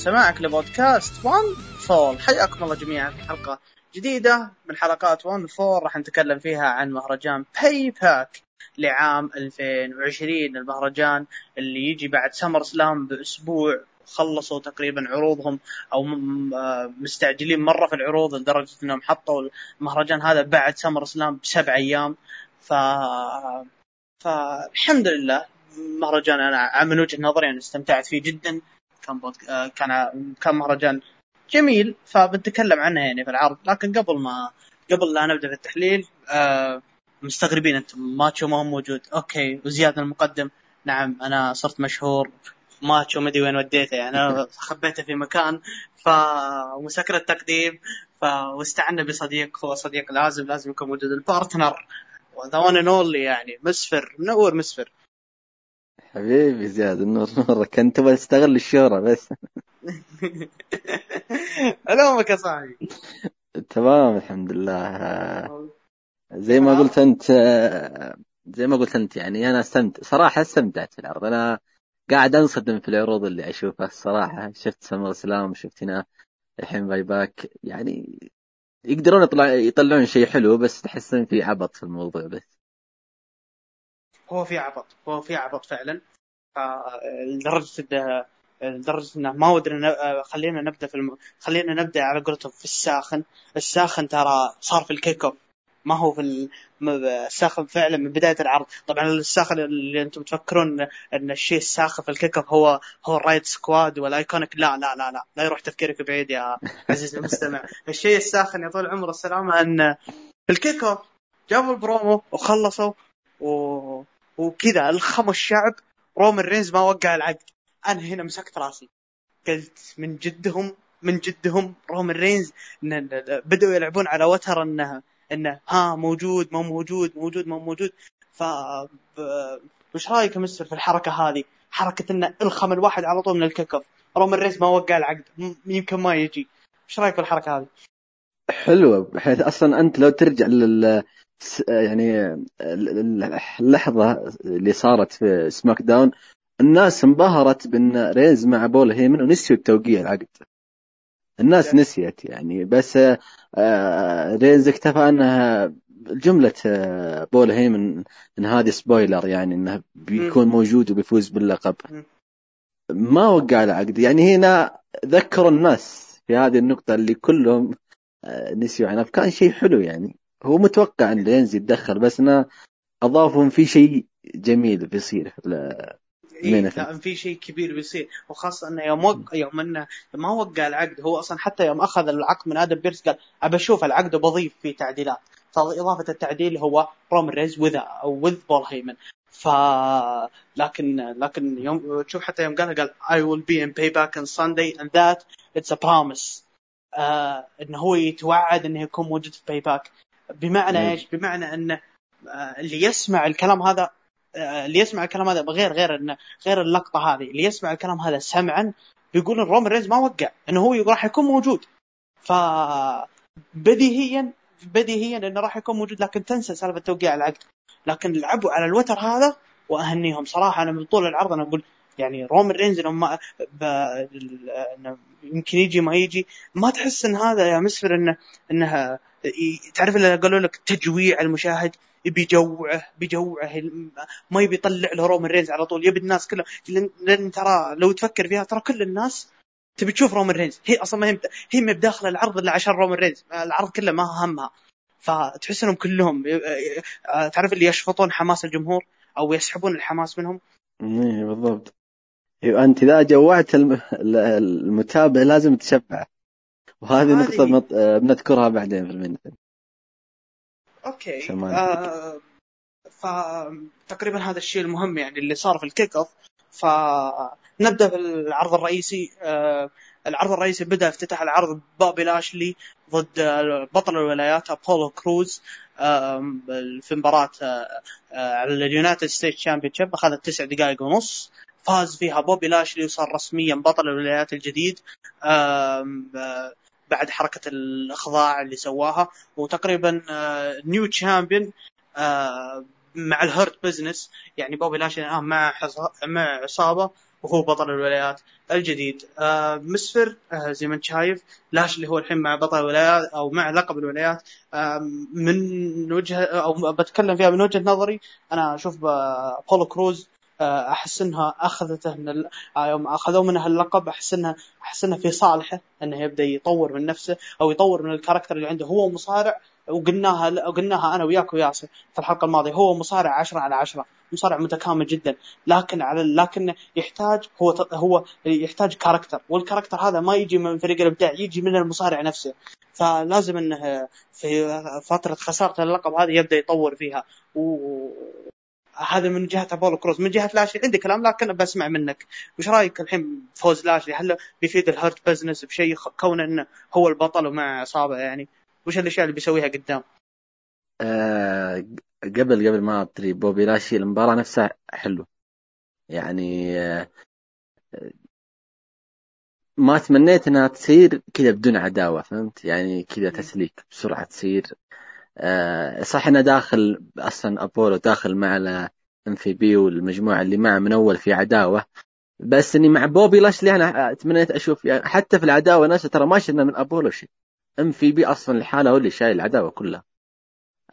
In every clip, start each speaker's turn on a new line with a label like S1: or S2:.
S1: سماعك ل podcast One Fall حياكم الله جميعا في حلقة جديدة من حلقات One Fall راح نتكلم فيها عن مهرجان Payback لعام 2020 المهرجان اللي يجي بعد SummerSlam بأسبوع. خلصوا تقريبا عروضهم أو آه، مستعجلين مرة في العروض لدرجة إنهم حطوا المهرجان هذا بعد SummerSlam بسبع أيام. ف فالحمد لله. مهرجان أنا من وجهة نظري أنا استمتعت فيه جدا. كان بود... آه، كان كان مهرجان جميل. فبنتكلم عنه يعني في العرض. لكن قبل ما قبل لا نبدأ في التحليل آه مستغربين أنتم. ماتشو ما هو موجود. أوكي. وزياد المقدم. نعم أنا صرت مشهور. ماتشو ما أدري وين وديته. يعني أنا خبيته في مكان. ف ومسكر التقديم. ف واستعنا بصديق. هو صديق لازم لازم يكون موجود. ال partner. the one only يعني. مسفر. منور مسفر.
S2: حبيبي زياد النور نورك انت تبغى تستغل الشهرة بس.
S1: ألومك يا صاحبي.
S2: تمام الحمد لله. زي ما قلت أنت زي ما قلت أنت يعني أنا استمتع صراحة استمتعت في العرض. أنا قاعد أنصدم في العروض اللي أشوفها الصراحة. شفت SummerSlam شفت هنا الحين Payback. يعني يقدرون يطلع يطلعون شيء حلو بس تحسن في عبط في الموضوع بس.
S1: هو في عبط هو في عبط فعلا. لدرجة إنه لدرجة إنه ما ودنا خلينا نبدأ في الم... خلينا نبدأ على قولتهم في الساخن. الساخن ترى صار في ال kick-off ما هو في الساخن فعلا من بداية العرض. طبعا الساخن اللي أنتم تفكرون إن الشيء الساخن في ال kick-off هو هو ال Riott Squad وال IIconics. لا لا لا لا لا يروح تفكيرك بعيد يا عزيزي المستمع. الشيء الساخن يا طول العمر السلامة إن في ال kick-off جابوا البرومو وخلصوا و... وكذا لخموا الشعب. رومان رينز ما وقع العقد. أنا هنا مسكت راسي. قلت من جدهم من جدهم رومان رينز بدأوا يلعبون على وتر إنه إنه ها موجود ما موجود موجود ما موجود. ف وش رأيك يا مسفر في الحركة هذه؟ حركة انه الخم الواحد على طول من ال kick-off رومان رينز ما وقع العقد. يمكن ما يجي. إيش رأيك في الحركة هذه؟
S2: حلوة. بحيث أصلا أنت لو ترجع لل يعني اللحظة اللي صارت في SmackDown الناس انبهرت بأن رينز مع بول هيمن ونسيوا التوقيع العقد. الناس نسيت يعني بس آه، رينز اكتفى أنها جملة آه، بول هيمن ان هذه spoiler يعني إنه بيكون موجود وبيفوز باللقب. ما وقع العقد. يعني هنا ذكروا الناس في هذه النقطة اللي كلهم آه، نسيوا عنها. كان شيء حلو يعني. هو متوقع ان رينز يتدخل بس انه أضافهم في شيء جميل بيصير
S1: إيه في شيء كبير بيصير وخاصة إنه يوم وق... يوم إنه ما وقع العقد هو أصلا حتى يوم أخذ العقد من آدم بيرس قال أبى أشوف العقد وبضيف فيه تعديلات. فاضافه التعديل هو رومان رينز with أو with بول هيمن ف لكن لكن يوم تشوف حتى يوم قال قال I will be in payback on Sunday and that it's a promise. آه إنه هو يتوعد إنه يكون موجود في Payback بمعنى إيش؟ بمعنى انه آه، اللي يسمع الكلام هذا آه، اللي يسمع الكلام هذا غير غير انه غير اللقطة هذه اللي يسمع الكلام هذا سمعا بيقول إن رومان رينز ما وقع إنه هو راح يكون موجود. ف بديهيا بديهيا إنه راح يكون موجود لكن تنسى سالفة توقيع العقد. لكن لعبوا على الوتر هذا وأهنيهم. صراحة أنا من طول العرض أنا أقول يعني رومان رينز لما ب... يمكن يجي ما يجي ما تحس إن هذا يا مسفر إنه انها تعرف اللي قالوا لك تجويع المشاهد بيجوعه بيجوعه ما يبي يطلع له رومان رينز على طول يبي الناس كلها لأن ترى لو تفكر فيها ترى كل الناس تبي تشوف رومان رينز. هي أصلا ما هي هي ما بداخله العرض إلا عشان رومان رينز. العرض كله ما همها. فتحس إنهم كلهم تعرف اللي يشفطون حماس الجمهور أو يسحبون الحماس منهم؟
S2: إيه بالضبط. إيه، أنت إذا جوعت المتابع لازم تشبعه وهذه نقطة بنذكرها بعدين في ال
S1: main event أوكي. آه فتقريبا هذا الشيء المهم يعني اللي صار في ال kick-off فنبدأ في العرض الرئيسي. آه العرض الرئيسي بدأ افتتاح العرض بوبي لاشلي ضد بطل الولايات أبولو كروز. في مباراة آه، على ال United States Championship اخذت تسع دقائق ونص. فاز فيها بوبي لاشلي وصار رسميا بطل الولايات الجديد. بعد حركة الإخضاع اللي سواها وتقريبا new champion مع ال Hurt Business يعني بوبي لاشلي الآن مع مع عصابة وهو بطل الولايات الجديد. آه مسفر آه زي ما انت شايف لاشلي هو الحين مع بطل الولايات أو مع لقب الولايات. آه من وجهه أو بتكلم فيها من وجهة نظري أنا أشوف أبولو كروز آه، أحس إنها أخذته من آه، يوم أخذوا منها اللقب أحس انها أحس إنها في صالحه إنه يبدأ يطور من نفسه أو يطور من ال character اللي عنده. هو مصارع وقلناها وقلناها أنا وياك وياسر في الحلقة الماضية. هو مصارع 10 على 10 مصارع متكامل جدا لكن على لكن يحتاج هو هو يحتاج character وال character هذا ما يجي من فريق الإبداع يجي من المصارع نفسه. فلازم إنه في فترة خسارة اللقب هذه يبدأ يطور فيها. و هذا من جهة أبولو كروز من جهة لاشلي. عندي كلام لكن بسمع منك. وش رأيك الحين فوز لاشلي؟ هل بيفيد ال Hurt Business بشيء كون إنه هو البطل ومع عصابه يعني؟ وش الأشياء اللي بيسويها قدام؟
S2: آه قبل قبل ما ابتدي بوبي لاشي المباراة نفسها حلوة. يعني آه ما تمنيت إنها تصير كذا بدون عداوة فهمت؟ يعني كذا تسليك بسرعة تصير. صح انه داخل أصلا أبولو داخل مع إم في بي والمجموعة اللي معه من أول في عداوة. بس إني مع بوبي لاشلي أنا تمنيت أشوف يعني حتى في العداوة نفسها ترى ما شفنا من أبولو شيء. MVP أصلا لحاله هو اللي شايل العداوة كلها.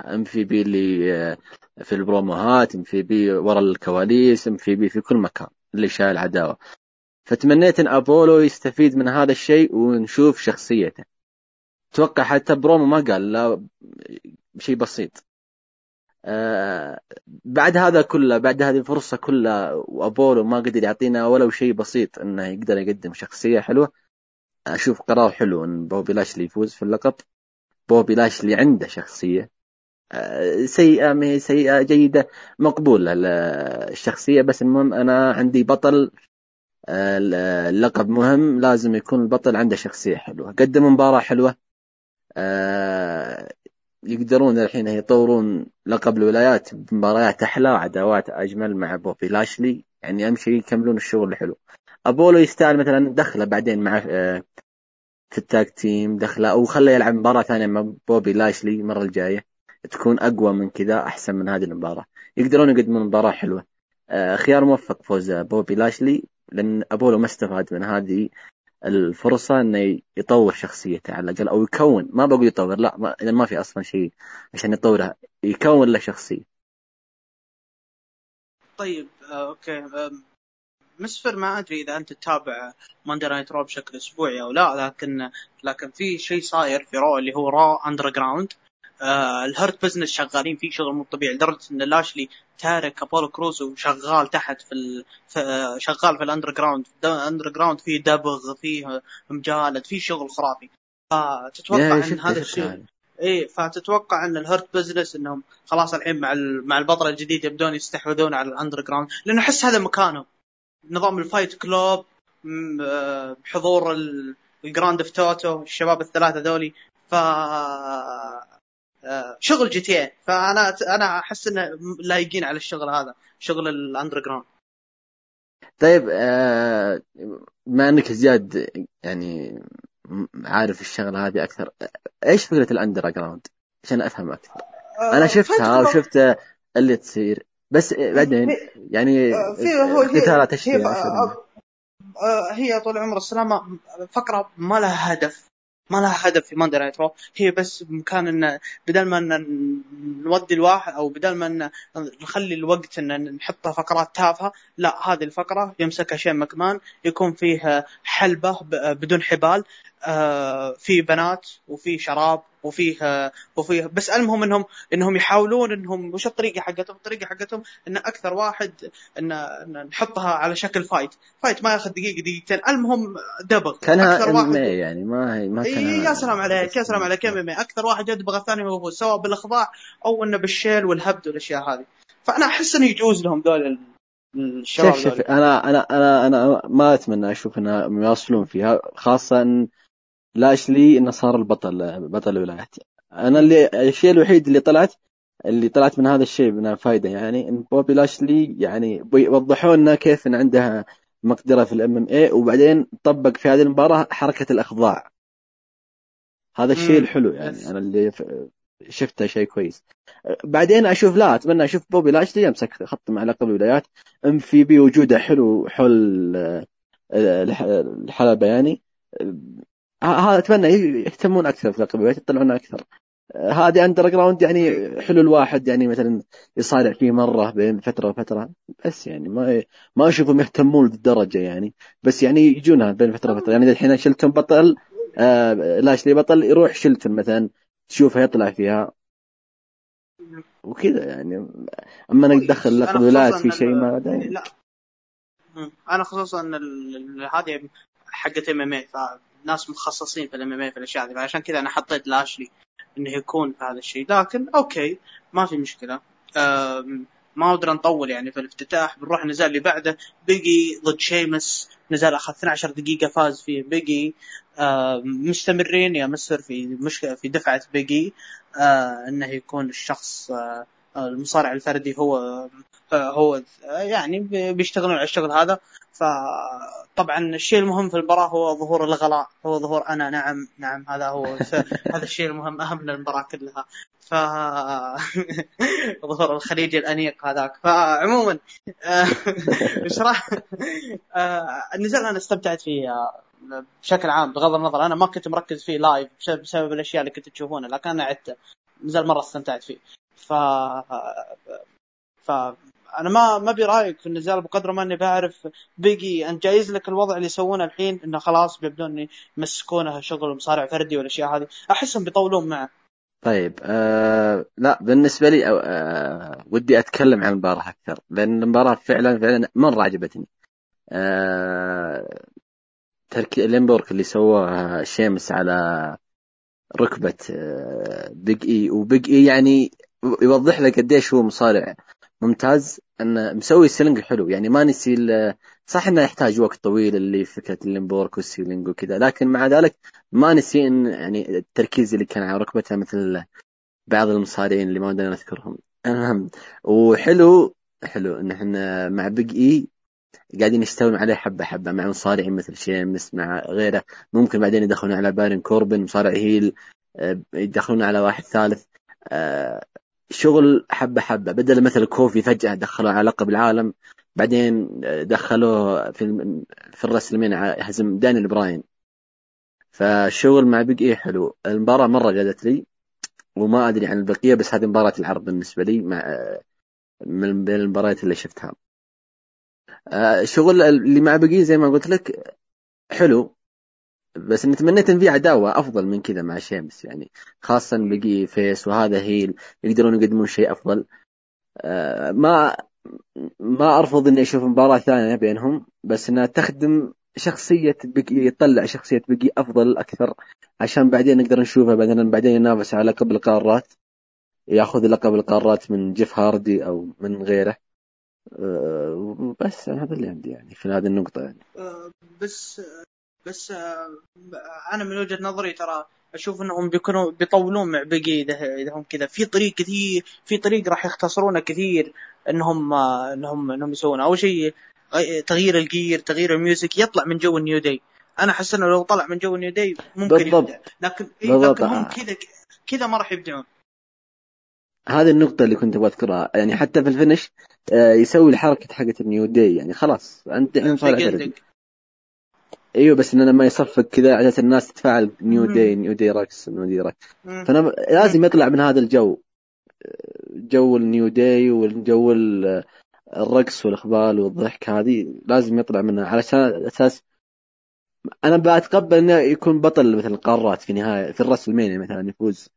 S2: MVP اللي آه، في البروموهات MVP ورا الكواليس MVP في كل مكان اللي شايل العداوة. فتمنيت إن أبولو يستفيد من هذا الشيء ونشوف شخصيته. أتوقع حتى برومو ما قال لا شيء بسيط. آه بعد هذا كله بعد هذه الفرصة كلها وأبولو ما قدر يعطينا ولو شيء بسيط إنه يقدر يقدم شخصية حلوة أشوف قرار حلو إن بوبي لاشلي يفوز في اللقب. بوبي لاشلي عنده شخصية آه سيئة ما هي سيئة جيدة مقبولة الشخصية بس المهم أنا عندي بطل آه اللقب مهم لازم يكون البطل عنده شخصية حلوة. قدم مباراة حلوة يقدرون الحين يطورون لقب الولايات بمباريات أحلى وعداوات أجمل مع بوبي لاشلي. يعني أهم شيء يكملون الشغل الحلو. أبولو يستاهل مثلا دخله بعدين مع آه، في ال tag team دخله أو خله يلعب مباراة ثانية مع بوبي لاشلي المرة الجاية. تكون أقوى من كذا أحسن من هذه المباراة. يقدرون يقدمون مباراة حلوة. آه، خيار موفق فوز بوبي لاشلي لأن أبولو ما استفاد من هذه الفرصة إنه يطور شخصيته على الأقل أو يكون ما بقول يطور لا ما, ما في أصلا شيء عشان يطورها يكون له شخصية.
S1: طيب آه، okay آه، مسفر ما أدري إذا أنت تتابع Monday Night Raw بشكل أسبوعي أو لا لكن لكن في شيء صاير في Raw اللي هو Raw Underground آه ال Hurt Business شغالين فيه شغل مو طبيعي لدرجة إن لاشلي تارك أبولو كروز وشغال تحت في, ال... في شغال في ال Underground ال Underground فيه دبغ فيه مجالد فيه شغل خرافي. فتتوقع إن هذا الشيء إيه فتتوقع إن ال Hurt Business إنهم خلاص الحين مع مع البطل الجديد يبدون يستحوذون على ال Underground لأنه أحس هذا مكانهم. نظام ال fight club آه، بحضور الجراند اوف توتو الشباب الثلاثة ذولي. ف شغل GTA فأنا أنا أحس إنه لايقين على الشغل هذا شغل ال Underground
S2: طيب آه بما إنك زياد يعني عارف الشغله هذه أكثر إيش فكرة ال Underground عشان أفهم أكثر. آه أنا شفتها وشفت اللي تصير بس بعدين يعني
S1: في هو هي, هي, هي طول عمر السلامه فقرة ما لها هدف. ما لها هدف في Monday Night Raw هي بس بامكان إن بدل ما إن نودي الواحد أو بدل ما نخلي الوقت إن نحطها فقرات تافهة لا هذه الفقرة يمسكها شين مكمان يكون فيه حلبة بدون حبال. في بنات وفي شراب وفيه وفيه بس المهم إنهم إنهم يحاولون إنهم وش الطريقة حقتهم؟ الطريقة حقتهم إن أكثر واحد إن, إن نحطها على شكل fight، fight ما ياخذ دقيقة دقيقتين، المهم دبغ
S2: كانها أكثر واحد يعني ما هي ما كان
S1: يا سلام عليك يا سلام عليك إم أكثر واحد يدبغ الثاني هو هو سواء بالإخضاع أو إنه بالشيل والهبد والأشياء هذه. فأنا أحس إنه يجوز لهم ذول
S2: الشباب شوف شوف أنا أنا أنا أنا ما أتمنى أشوف إنهم يواصلون فيها خاصة ان لاشلي إنه صار البطل بطل الولايات. أنا اللي الشيء الوحيد اللي طلعت اللي طلعت من هذا الشيء من فائده يعني إن بوبي لاشلي يعني بيوضحوا لنا كيف إن عندها مقدرة في ال MMA وبعدين طبق في هذه المباراة حركة الأخضاع. هذا الشيء الحلو يعني أنا اللي شفته شيء كويس. بعدين أشوف لا أتمنى أشوف بوبي لاشلي يمسك خط مع لقب الولايات. MVP وجوده حلو حول الحلبة يعني. هذا أتمنى يهتمون أكثر في لقب الولايات يطلعون أكثر هذه Underground يعني حلو الواحد يعني مثلا يصارع فيه مرة بين فترة وفترة. بس يعني ما ما أشوفهم يهتمون للدرجة يعني. بس يعني يجونها بين فترة وفترة. يعني الحين شلتون بطل آه لاشلي بطل يروح شلتون مثلا تشوفه يطلع فيها. وكذا يعني. أما أنك تدخل لقب الولايات في شيء ما
S1: يعني لا. أنا خصوصا هذه حقت MMA فناس متخصصين في الام في الأشياء هذه فعشان كذا أنا حطيت لاشلي إنه يكون في هذا الشيء. لكن okay ما في مشكلة. ما ودنا نطول يعني في الافتتاح. بنروح النزال اللي بعده. بيجي ضد شيمس نزال أخذ 12 دقيقة فاز فيه بيجي. مستمرين يا مصر في مشكلة في دفعة بيجي. آه، إنه يكون الشخص آه، المصارع الفردي هو هو يعني بيشتغلون على الشغل هذا. فطبعا الشيء المهم في المباراة هو ظهور الغلاء. هو ظهور أنا. نعم نعم هذا هو هذا الشيء المهم أهم من المباراة كلها. ف ظهور الخليج الأنيق هذاك. فعموما بصراحه النزال أنا استمتعت فيه بشكل عام بغض النظر. أنا ما كنت مركز فيه لايف بسبب الأشياء اللي كنت تشوفونها لكن أنا عدته. نزل مرة استمتعت فيه. ف ف أنا ما ما أبي رأيك في النزال بقدر ما إني بعرف. بيجي انت جايز لك الوضع اللي يسوونه الحين انه خلاص بيبدون يمسكونه شغل مصارع فردي والاشياء هذه. أحسهم بيطولون معه.
S2: طيب آه لا بالنسبة لي آه ودي أتكلم عن المباراة أكثر. لأن المباراة فعلا فعلا مره عجبتني آه تركيز limb work اللي سواه شيمس على ركبة آه، بيج إي. وبيج إي يعني يوضح لك قديش هو مصارع ممتاز. انه مسوي selling حلو. يعني ما نسي صح إنه يحتاج وقت طويل اللي فكرة ال limb work وال selling وكذا لكن مع ذلك ما نسي إن يعني التركيز اللي كان على ركبته مثل بعض المصارعين اللي ما ودنا نذكرهم. وحلو حلو إن إحنا مع بيج اي قاعدين يشتغلون عليه حبة حبة مع مصارعين مثل شيمس مع غيره. ممكن بعدين يدخلون على بارون كوربن مصارع heel آه، يدخلون على واحد ثالث. آه، شغل حبة حبة بدل مثل كوفي فجأة دخلوه على لقب العالم بعدين دخلوه في في ال WrestleMania هزم دانيال براين. فالشغل مع بيج اي حلو. المباراة مرة جازت لي وما أدري عن البقية بس هذه مباراة العرض بالنسبة لي مع من بين المباريات اللي شفتها. آه، شغل اللي مع بيج إي زي ما قلت لك حلو. بس إن في عداوة أفضل من كذا مع شيمس يعني خاصه بيج إي face وهذا heel يقدرون يقدمون شيء أفضل. آه، ما ما أرفض إني أشوف مباراة ثانية بينهم بس إنها تخدم شخصية بقي يطلع شخصية بقي أفضل أكثر عشان بعدين نقدر نشوفه بعدين بعدين ينافس على لقب القارات يأخذ لقب القارات من جيف هاردي أو من غيره. آه، بس هذا اللي عندي يعني في هذه النقطة يعني.
S1: آه، بس بس آه، أنا من وجهة نظري ترى أشوف إنهم بيكونوا بيطولون مع Big E إذا هم كذا. في طريق كثير في طريق راح يختصرونه كثير إنهم إنهم إنهم يسوونه. أول شيء تغيير ال gear تغيير ال music يطلع من جو ال New Day. أنا أحس إنه لو طلع من جو ال New Day ممكن بالضبط. يبدع لكن إيه لكن هم كذا كذا ما راح يبدعون.
S2: هذه النقطة اللي كنت أبغى أذكرها. يعني حتى في ال finish آه، يسوي الحركة حقت ال New Day. يعني خلاص أنت الحين صار إيوه بس انه لما يصفق كذا على أساس الناس تتفاعل New Day New Day rocks New Day rocks فأنا لازم يطلع من هذا الجو جو ال New Day والجو الرقص والهبال والضحك هذه لازم يطلع منها علشان أساس أنا بتقبل إنه يكون بطل مثل القارات في نهاية في الراسلمينيا مثلا يفوز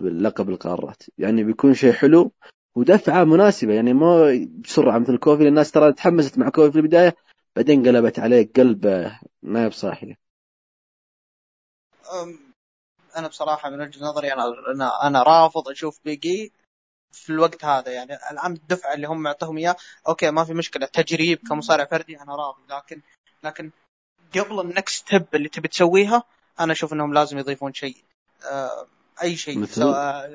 S2: بلقب القارات. يعني بيكون شيء حلو ودفعة مناسبة يعني ما بسرعة مثل كوفي الناس ترى تحمست مع كوفي في البداية بعدين قلبت عليه قلبه ما هي بصاحيه
S1: أنا بصراحة من وجهة نظري أنا أنا أنا رافض أشوف Big E في الوقت هذا يعني الآن الدفعة اللي هم معطوهم إياه أوكي ما في مشكلة تجريب كمصارع فردي أنا راضي لكن لكن قبل ال next step اللي تبي تسويها أنا أشوف إنهم لازم يضيفون شيء. أي شيء مثل,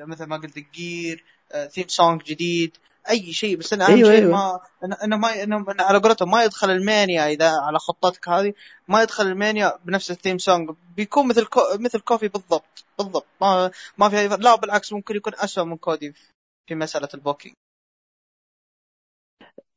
S1: مثل ما قلت gear theme song جديد أي شيء بس انه أهم أيوة شيء أيوة. ما انه ما انه على قولتهم ما يدخل ال Mania إذا على خطتك هذه ما يدخل ال Mania بنفس ال theme song بيكون مثل كو مثل كوفي بالضبط بالضبط. ما ما في لا بالعكس ممكن يكون اسوء من كوفي في مسألة ال booking.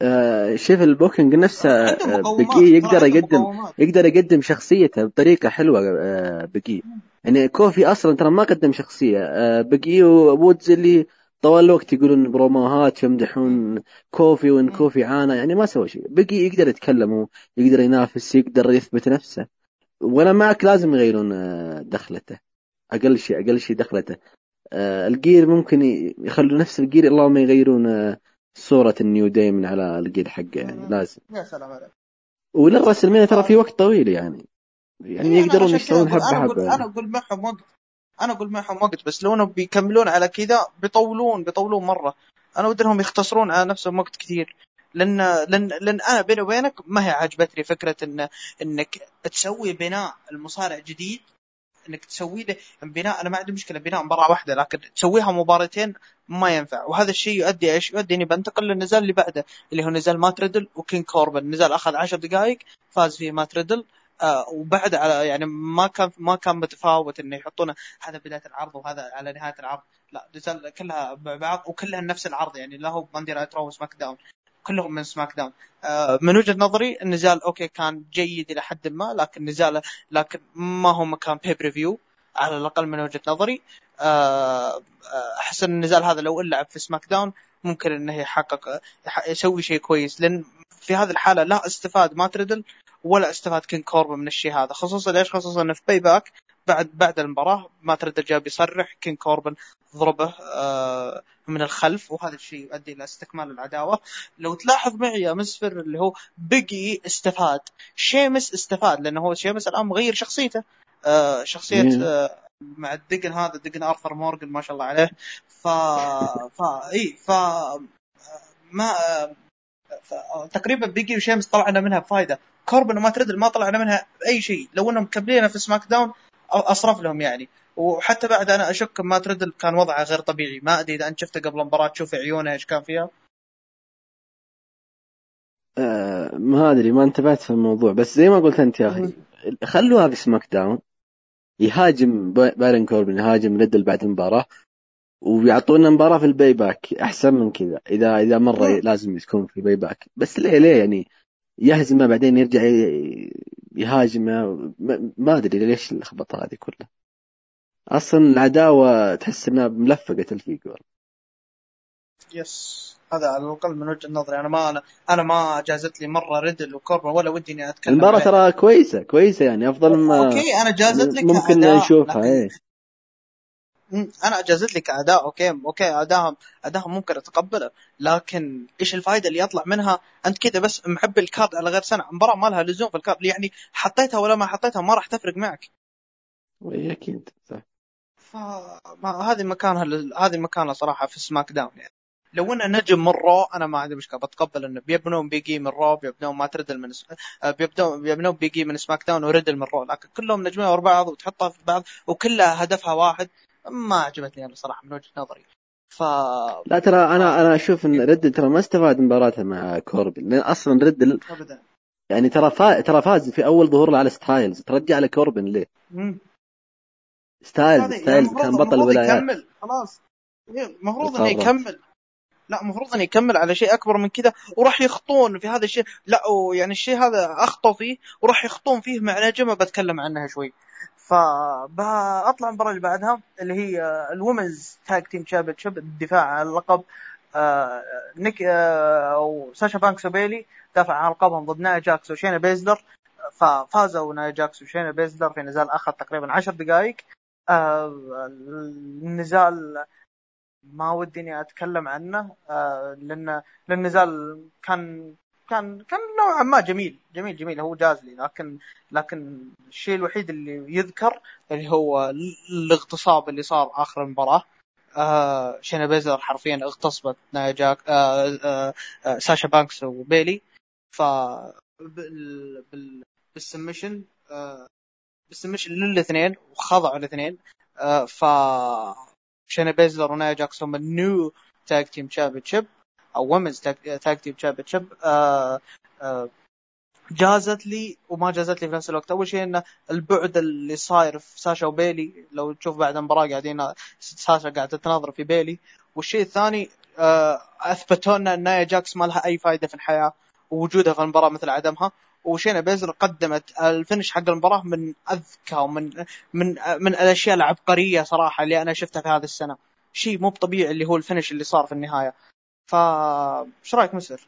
S2: آه شوف ال booking نفسه آه، Big E يقدر يقدم يقدر يقدم شخصيته بطريقة حلوة آه Big E يعني كوفي أصلا ترى ما قدم شخصية آه Big E وودز اللي طوال الوقت يقولون بروموهات يمدحون كوفي وإن كوفي عانى يعني ما سوى شيء. Big E يقدر يتكلم يقدر ينافس يقدر يثبت نفسه. وأنا معك لازم يغيرون آه، دخلته. أقل شيء أقل شيء دخلته. آه، ال gear ممكن يخلوا نفس ال gear اللهم يغيرون آه، صورة ال New Day من على ال gear حقه يعني لازم.
S1: يا سلام عليك.
S2: وللرسل ترى في وقت طويل يعني. يعني يقدرون يشتغلون حبة حبة.
S1: أنا أقول معهم وقت أنا أقول معهم وقت بس لو إنهم بيكملون على كذا بيطولون بيطولون مرة. أنا ودي إنهم يختصرون على نفسهم وقت كثير. لأن لأن لأن أنا بيني وبينك ما هي عجبتني فكرة ان إنك تسوي بناء المصارع جديد. إنك تسوي له بناء أنا ما عندي مشكلة بناء مباراة واحدة لكن تسويها مباراتين ما ينفع. وهذا الشيء يؤدي إيش؟ يؤدي إني بنتقل للنزال اللي بعده اللي هو نزال ماتريدل وكين كوربن. النزال أخذ 10 دقائق فاز فيه مات ريدل آه وبعد على يعني ما كان ما كان متفاوت إنه يحطون هذا بداية العرض وهذا على نهاية العرض. لا كلها بعض وكلها نفس العرض يعني لا هو Monday Night Raw سماك داون. كلهم من سماك داون. آه من وجهة نظري النزال أوكي كان جيد إلى حد ما لكن نزال لكن ما هو مكان pay-per-view على الأقل من وجهة نظري. آه، أحس إن النزال هذا لو لعب في سماك داون ممكن إنه يحقق يسوي شيء كويس. لأن في هذه الحالة لا استفاد مات ريدل. ولا استفاد كينج كوربن من الشيء هذا خصوصا ليش؟ خصوصا انه في Payback بعد بعد المباراة مات ريدل جاب يصرح كينج كوربن ضربه آه، من الخلف وهذا الشيء يؤدي إلى استكمال العداوة. لو تلاحظ معي يا مسفر اللي هو Big E استفاد شيمس استفاد لأنه هو شيمس الآن مغير شخصيته. آه، شخصية آه، مع الدقن هذا الدقن آرثر مورجن ما شاء الله عليه. ف ف إي ف ما ف... تقريبا Big E وشيمس طلعنا منها بفائده كوربن ومات ريدل ما طلعنا منها باي شيء. لو إنهم مكملين في سماك داون أصرف لهم يعني. وحتى بعد أنا أشك مات ريدل كان وضعه غير طبيعي. ما أدري إذا أنت شفته قبل المباراة تشوف عيونه إيش كان فيها.
S2: آه ما أدري ما انتبهت في الموضوع. بس زي ما قلت أنت يا أخي خلوها في سماك داون. يهاجم بارون كوربن يهاجم ريدل بعد المباراة. ويعطونا مباراة في ال Payback أحسن من كذا. اذا إذا مرة لازم تكون في ال Payback بس ليه ليه يعني؟ يهزمه بعدين يرجع يهاجمه ما أدري ليش اللخبطة هذه كلها. أصلا العداوة تحس إنها ملفقة الفيجور
S1: yes. هذا على الأقل من وجهة نظري. أنا ما أنا, أنا ما جازت لي مرة ريدل وكوربن ولا ودي إني أتكلم
S2: المباراه ترى كويسه كويسة يعني. أفضل ما
S1: أوكي أنا جازت لك
S2: ممكن نشوفها إيه.
S1: أنا أجازت لك اداء أوكي أوكي ادائهم ادائهم ممكن أتقبله لكن إيش الفائده اللي يطلع منها؟ أنت كذا بس محب ال card على غير سنة مباراة ما لها لزوم في ال card يعني حطيتها ولا ما حطيتها ما راح تفرق معك.
S2: اي أكيد صح.
S1: فهذه مكانها هذه مكانها صراحة في سماك داون يعني. لو إنه نجم من رو أنا ما عندي مشكله بتقبل إنه بيبنون Big E من رو بيبنون مات ريدل من آه، بيبنون بيبنون Big E من سماك داون وريدل من رو لكن كلهم نجمين ورا بعض وتحطها في بعض وكلها هدفها واحد. ما عجبتني أنا صراحة من وجهة نظري. ف
S2: لا ترى أنا أنا أشوف إن ريدل ترى ما استفاد مباراته مع كوربن لأن أصلا ريدل ابدا. يعني ترى فا... ترى فاز في أول ظهور له على ستايلز ترجع لكوربن ليه؟ مم. ستايلز ستايلز يعني كان بطل الولايات.
S1: يكمل خلاص. المفروض إنه يكمل. لا المفروض إنه يكمل على شيء أكبر من كذا وراح يخطون في هذا الشيء. لا يعني الشيء هذا اخطوا فيه وراح يخطون فيه مع نجمه بتكلم عنها شوي. فاطلع المباراة اللي بعدها اللي هي ال Women's Tag Team Championship الدفاع عن اللقب آه نيك آه أو ساشا بانكس وبيلي دافعوا عن لقبهم ضد نايا جاكس وشاينا بيزلر. ففازوا نايا جاكس وشاينا بيزلر في نزال اخذ تقريبا عشر دقائق. آه النزال ما ودي إني أتكلم عنه لأن النزال كان كان كان نوعا ما جميل. جميل جميل. هو جاز لي. لكن لكن الشيء الوحيد اللي يذكر اللي هو الاغتصاب اللي صار آخر المباراة. آه شينا بيزلر حرفيا اغتصبت نايا جاكس آه آه آه ساشا بانكس وبيلي. ف بال submission آه بال submission للاثنين وخضعوا الاثنين. آه ف شينا بيزلر ونايا جاكس هم ال new tag team championship أو women's tag team championship جازت لي وما جازت لي في نفس الوقت. أول شيء انه البعد اللي صاير في ساشا وبيلي لو تشوف بعد المباراة قاعدين ساشا قاعدة تناظر في بيلي. والشيء الثاني آه، اثبتوا لنا إن نايا جاكس ما لها أي فائده في الحياة ووجودها في المباراة مثل عدمها. وشينا بيزلر قدمت ال finish حق المباراة من أذكى ومن من من الأشياء العبقرية صراحة اللي أنا شفتها في هذه السنة. شيء مو طبيعي اللي هو ال finish اللي صار في النهاية. ف إيش رأيك مستر؟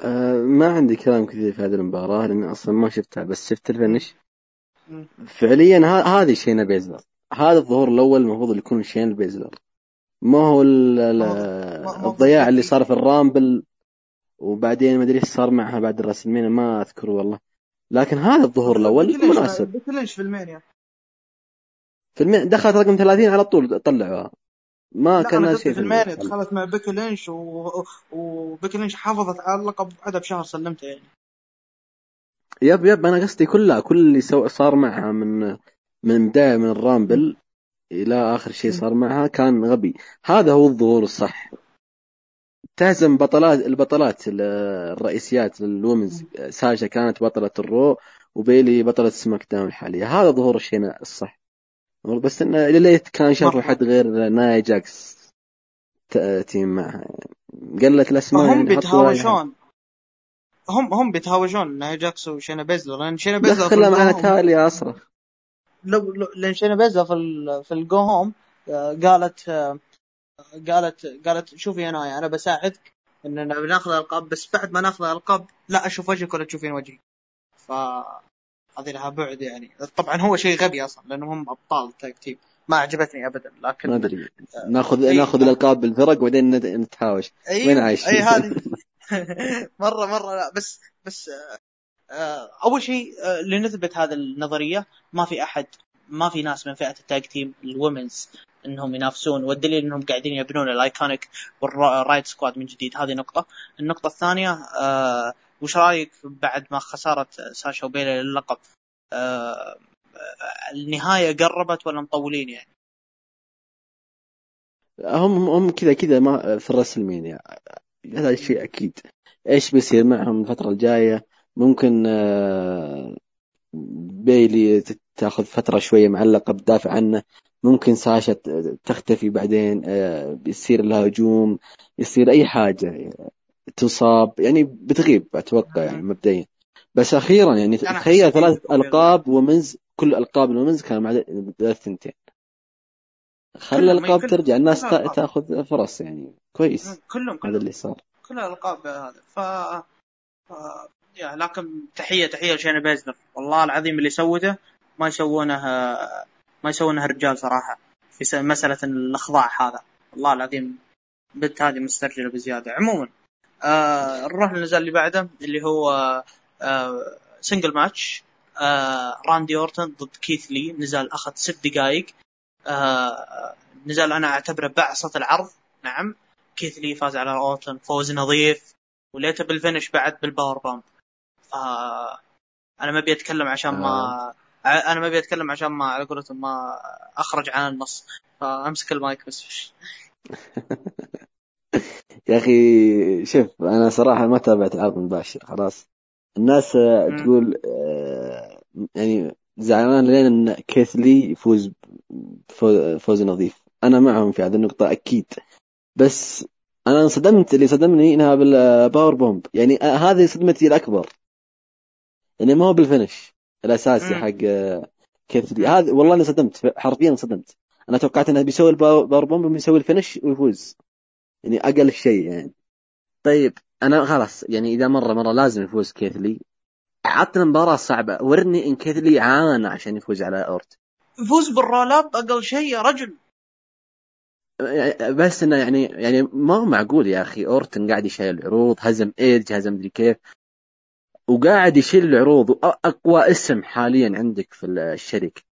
S2: أه ما عندي كلام كثير في هذه المباراة لأن أصلا ما شفتها بس شفت ال finish. فعليا هذه شينا بيزلر. هذا الظهور الأول المفروض يكون شينا بيزلر. ما هو الضياع اللي صار في الرامبل وبعدين ما أدري إيش صار معها بعد الرسلمين ما أذكر والله. لكن هذا الظهور الأول مناسب.
S1: بيكي في المانيا
S2: في المانيا دخلت رقم 30 على طول طلعوها.
S1: ما كان شيء في المانيا دخلت مع بيكي لينش و... وبيكي لينش حافظت على اللقب بعدها بشهر سلمته يعني.
S2: yep yep أنا قصدي كلها كل اللي سو... صار معها من من بداية من الرامبل إلى آخر شيء صار معها كان غبي. هذا هو الظهور الصح. تهزم بطلات البطلات الرئيسيات لل women's. ساشا كانت بطلة الرو وبيلي بطلة سماك داون الحالية. هذا ظهور الشيء الصح. بس إنه ليت كان شافوا حد غير نايا جاكس team معها قلة الاسماء
S1: هم يعني بيتهاوشون هم هم بيتهاوشون نايا جاكس وشينا بيزلر لأن شينا بيزلر
S2: دخلها معنا تالي أصرخ.
S1: لو, لأن شينا بيزلر في ال في ال go home آه، قالت آه، قالت قالت شوفي أنا أنا بساعدك إننا بناخذ القاب بس بعد ما ناخذ القاب لا أشوف وجهك ولا تشوفين وجهي. ف هذه لها بعد يعني. طبعا هو شيء غبي أصلا لأنه هم أبطال tag team ما عجبتني ابدا لكن
S2: ما أدري. ناخذ أي... ناخذ الالقاب بالفرق وبعدين نتهاوش.
S1: أيوه. وين عايش؟ اي هذه. مرة مرة لا بس بس آه، أول شيء آه، لنثبت هذه النظرية ما في أحد ما في ناس من فئة ال tag team ال women's إنهم ينافسون. والدليل إنهم قاعدين يبنون الايكونيك والرايوت سكواد من جديد. هذه نقطة. النقطة الثانية آه وش رايك بعد ما خسارة ساشا وبيلي للقب؟ آه النهاية قربت ولا مطولين يعني؟
S2: هم هم كذا كذا ما في الرسلمين يعني. هذا الشيء أكيد. إيش بيصير معهم الفترة الجاية؟ ممكن آه بيلي تاخذ فترة شوية معلقه بتدافع عنه. ممكن ساشا تختفي بعدين آه، يصير لها هجوم يصير أي حاجة. تصاب يعني بتغيب أتوقع يعني مبدئيا. بس أخيرا يعني تخيل ثلاث ألقاب ومنز كل ألقاب الومنز كان مع الثنتين خلي الألقاب ترجع الناس تأخذ فرص يعني. كويس.
S1: كلهم كلهم
S2: هذا اللي صار.
S1: كل الألقاب هذا ف يا لكن تحية تحية لشينا بيزلر. والله العظيم اللي سوته ما يسوونه ما يسوونه الرجال صراحة في مسألة الإخضاع هذا. والله العظيم بنت هذه مسترجلة بزيادة. عموما آه نروح للنزال اللي بعده اللي هو آه single match آه راندي اورتون ضد كيث لي نزال أخذ ست دقائق آه نزال أنا أعتبره بعصة العرض نعم. كيث لي فاز على اورتون فوز نظيف وليته بال finish بعد بال power bomb. آه أنا ما أبي أتكلم عشان ما آه. أنا ما أبي أتكلم عشان ما على قولتهم ما أخرج عن النص. فأمسك المايك بس.
S2: يا أخي شوف أنا صراحة ما تابعت العرض المباشر خلاص. الناس تقول آه، يعني زعلان ليه إن كيث لي يفوز فوز نظيف. أنا معهم في هذه النقطة أكيد. بس أنا انصدمت اللي صدمني إنها بال power bomb يعني هذه صدمتي الأكبر. يعني ما هو بال finish الأساسي حق كيث هذا والله أنا صدمت حرفيا صدمت. أنا توقعت إنه بيسوي ال power bomb بيسوي ال finish ويفوز. يعني أقل شيء يعني. طيب أنا خلاص يعني إذا مرة مرة لازم يفوز كيث لي. عطنا مباراه صعبة. ورني إن كيث لي عانى عشان يفوز على أورتن.
S1: يفوز بال roll up أقل شيء يا رجل.
S2: بس إنه يعني يعني ما هو معقول يا أخي. اورتن قاعد يشيل العروض هزم إيدج هزم مدري كيف. وقاعد يشيل العروض وأقوى اسم حاليا عندك في الشركة.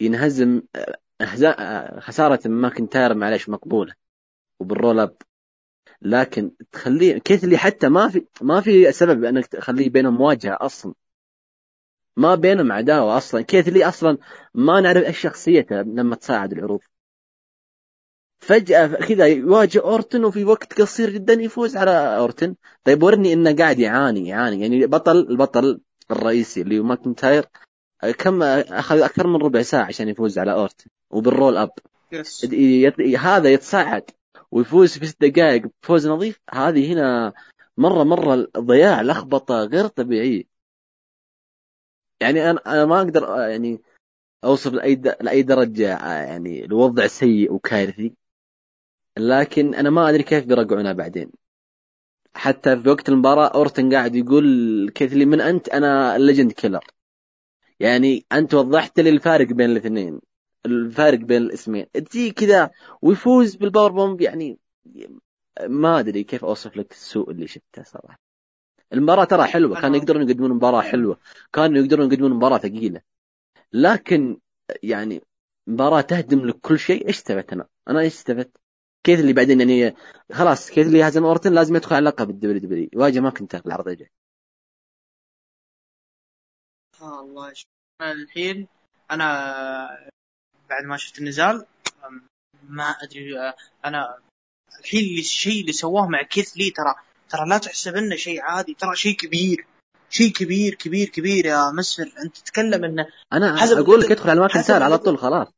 S2: ينهزم خسارة ماكنتاير معلش مقبولة. وبال roll up لكن تخليه كيث لي حتى ما في ما في سبب إنك تخليه بينهم مواجهة أصلا. ما بينهم عداوة أصلا. كيث لي أصلا ما نعرف إيش شخصيته لما تصاعد العروض. فجأة كذا يواجه أورتن وفي وقت قصير جدا يفوز على أورتن. طيب ورني إنه قاعد يعاني يعاني. يعني بطل البطل الرئيسي اللي هو ماكنتاير كم أخذ أكثر من ربع ساعة عشان يفوز على أورتن. وبال roll
S1: up.
S2: Yes هذا يتصعد ويفوز في ست دقائق بفوز نظيف. هذه هنا مرة مرة ضياع لخبطة غير طبيعية. يعني أنا أنا ما أقدر يعني أوصف لأي لأي درجة يعني الوضع سيء وكارثي. لكن أنا ما أدري كيف بيرجعونها بعدين. حتى في وقت المباراة أورتن قاعد يقول كيث لي من أنت أنا ال legend killer يعني أنت وضحت لي الفارق بين الاثنين. الفارق بين الاسمين. تجي كذا ويفوز بال power bomb يعني ما أدري كيف أوصف لك السوء اللي شفته صراحة. المباراة ترى حلوة كانوا يقدرون يقدمون مباراة حلوة كانوا يقدرون يقدمون مباراة ثقيلة. لكن يعني مباراة تهدم لك كل شيء إيش استفدت أنا؟ أنا إيش استفدت؟ كيف اللي بعدين يعني خلاص كيف اللي هزم اورتن لازم يدخل على لقب الدبليو دبليو. يواجه ماكنتاير في العرض الجاي
S1: الله الحين أنا بعد ما شفت النزال ما أدري أنا الحين الشيء اللي سواه مع كيث لي ترى ترى لا تحسب إنه شيء عادي ترى شيء كبير شيء كبير كبير كبير يا مسفر أنت تتكلم إنه
S2: أنا أقول لك ادخل على الماكنتاير على طول خلاص.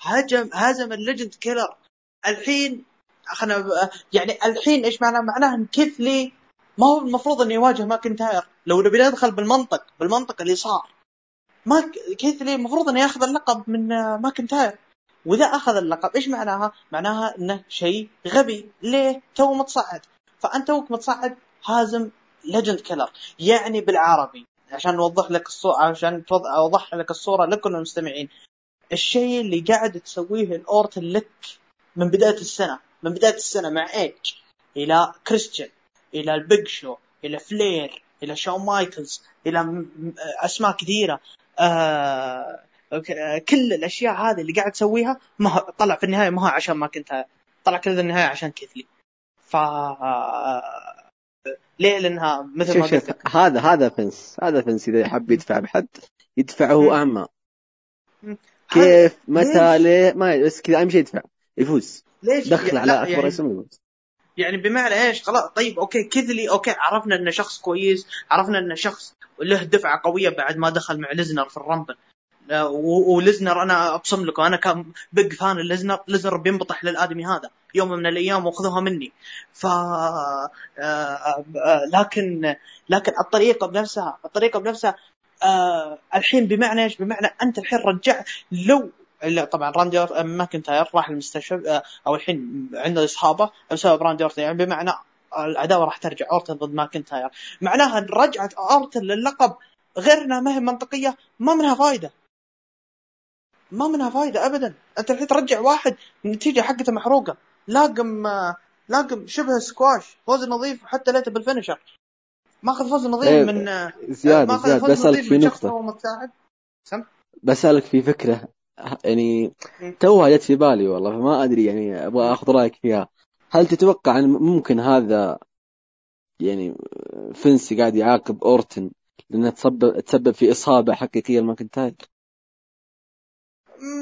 S1: هجم هزم ال legend killer الحين خلنا يعني الحين إيش معناه؟ معناه إن كيث لي ما هو المفروض إنه يواجه ماكنتاير. لو نبي ندخل بالمنطق بالمنطق اللي صار. ما كيث لي المفروض انه ياخذ اللقب من ماكنتاير. وإذا أخذ اللقب إيش معناها؟ معناها إنه شيء غبي. ليه؟ تو متصعد. فأنت توك متصعد هازم legend killer. يعني بالعربي عشان نوضح لك الصورة عشان أوضح لك الصورة لكل المستمعين. الشيء اللي قاعد تسويه الاورتن لك من بداية السنة. من بداية السنة مع إيج. إلى كريستيان. إلى البيج شو. إلى فلير. إلى شون مايكلز. إلى أسماء كثيرة. آه كل الأشياء هذه اللي قاعد تسويها ما طلع في النهاية ما هو عشان ما كنت طلع كل النهاية عشان كثلي ف ليه؟ لأنها مثل ما
S2: قلت هذا هذا فنس هذا فنس إذا يحب يدفع بحد يدفعه اعمى كيف؟ متى؟ ليه؟ ما بس كذا أهم شيء يدفع يفوز.
S1: ليش؟
S2: دخل على أكبر يعني اسم يفوز
S1: يعني بمعنى إيش؟ خلاص طيب okay كيث لي okay عرفنا إنه شخص كويس عرفنا إنه شخص له دفعة قوية بعد ما دخل مع ليزنر في ال Rumble وليزنر أنا أبصم لكم أنا كان big fan ليزنر ليزنر بينبطح للآدمي هذا يوم من الأيام وخذوها مني. ف آه، آه، لكن لكن الطريقة بنفسها الطريقة بنفسها آه الحين بمعنى إيش؟ بمعنى أنت الحين رجعت لو الا طبعا راندي ماكنتاير راح المستشفى آه، أو الحين عنده اصابه بسبب راندي اورتن يعني بمعنى العداوه راح ترجع أورتن ضد ماكنتاير معناها رجعه أورتن للقب غير انها ما هي منطقية ما منها فائده ما منها فائده ابدا. أنت الحين ترجع واحد النتيجة حقته محروقة. لا قيم آه، لا قيم شبه سكواش فوز نظيف حتى ليته بال finisher ماخذ فوز نظيف إيه من
S2: زياد زياد بسألك في نقطة. بسألك في فكرة. يعني توها جت في بالي والله فما أدري يعني أبغى أخذ رأيك فيها. هل تتوقع إن ممكن هذا يعني فينس قاعد يعاقب أورتن لأنها تسبب تسبب في إصابة حقيقية لماكنتاير؟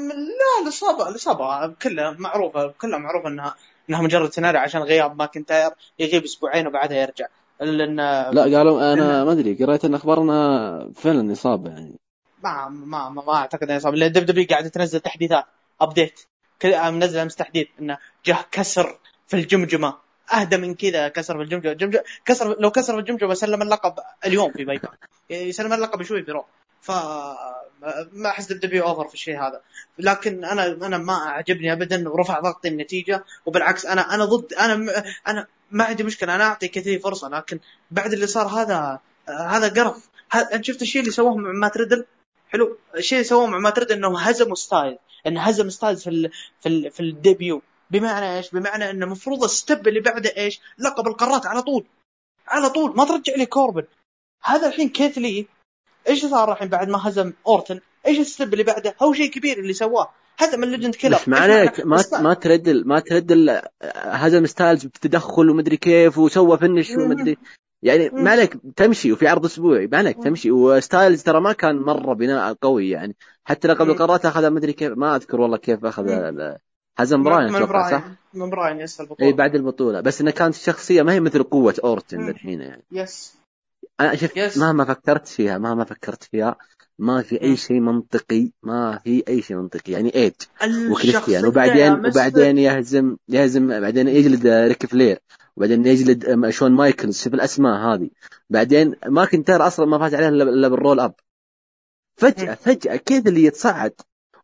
S1: لا الاصابه الإصابة كلها معروفة كلها معروفة انها إنها مجرد سيناريو عشان غياب ماكنتاير يغيب أسبوعين وبعدها يرجع. لأن
S2: لا قالوا أنا ما أدري قريت أن أخبار انها فعلا إصابة يعني.
S1: ما ما ما, ما أعتقد إنه اصابه لأن دب دبليو قاعدة تنزل تحديثات ابديت منزل أمس تحديث إنه جاه كسر في الجمجمة. أهدى من كذا كسر في الجمجمة. جمجمة كسر لو كسر في الجمجمة سلم اللقب اليوم في باي يسلم اللقب شوي في رو ف ما أحس دب دبليو اوفر في الشيء هذا. لكن أنا أنا ما أعجبني ابدا ورفع ضغطي النتيجة. وبالعكس أنا أنا ضد أنا أنا ما عندي مشكلة. أنا أعطي كثير فرصة لكن بعد اللي صار هذا هذا قرف. أنت شفت الشيء اللي سووه مع مات ريدل؟ حلو. الشيء اللي سووه مع مات ريدل إنه هزموا ستايل. انه هزم ستايل في ال في ال في الديبيو. بمعنى إيش؟ بمعنى إنه المفروض الستب اللي بعده إيش؟ لقب القارات على طول. على طول. ما ترجع لي كوربن. هذا الحين كيث لي إيش صار الحين بعد ما هزم أورتن؟ إيش ال step اللي بعده؟ هو شيء كبير اللي سواه. هذا من ال legend killer
S2: بس ما عليك. ما ما تردل ما تردل هزم ستايلز بتدخل ومدري كيف وسوى finish ومدري. يعني ما عليك تمشي وفي عرض أسبوعي ما عليك تمشي. وستايلز ترى ما كان مرة بناء قوي يعني. حتى لقب القارات أخذ ما أدري كيف ما أذكر والله كيف أخذ براين
S1: من براين صح؟ من براين yes
S2: البطولة. اي بعد البطولة. بس انها كانت الشخصيه ما هي مثل قوة أورتن الحين يعني.
S1: Yes.
S2: أنا شفت yes. مهما فكرت فيها مهما فكرت فيها ما في أي شيء منطقي ما في أي شيء منطقي. يعني ايج وكريستيان وبعدين وبعدين يهزم يهزم بعدين يجلد ريك فلير. وبعدين يجلد شون مايكلز شوف الأسماء هذه. بعدين ماكنتاير أصلا ما فاز عليه إلا بال roll up. فجأة فجأة كذا اللي يتصعد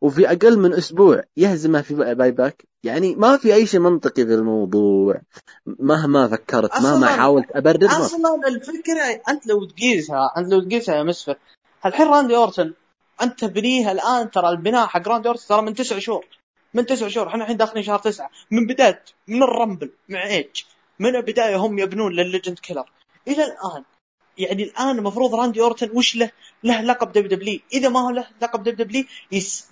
S2: وفي أقل من أسبوع يهزمه في Payback؟ يعني ما في أي شيء منطقي في الموضوع. مهما فكرت مهما حاولت أبرر
S1: أصلا الفكرة أنت لو تقيسها أنت لو تقيسها يا مسفر الحين راندي أورتن أنت تبنيها الآن ترى البناء حق راندي أورتن ترى من تسع شهور. من تسع شهور. إحنا الحين داخلين شهر تسعة. من بداية من ال Rumble مع إيج. من البداية هم يبنون لل Legend Killer. إلى الآن يعني الآن المفروض راندي أورتن وش له؟ له لقب دب دبلي، إذا ما هو له لقب WWE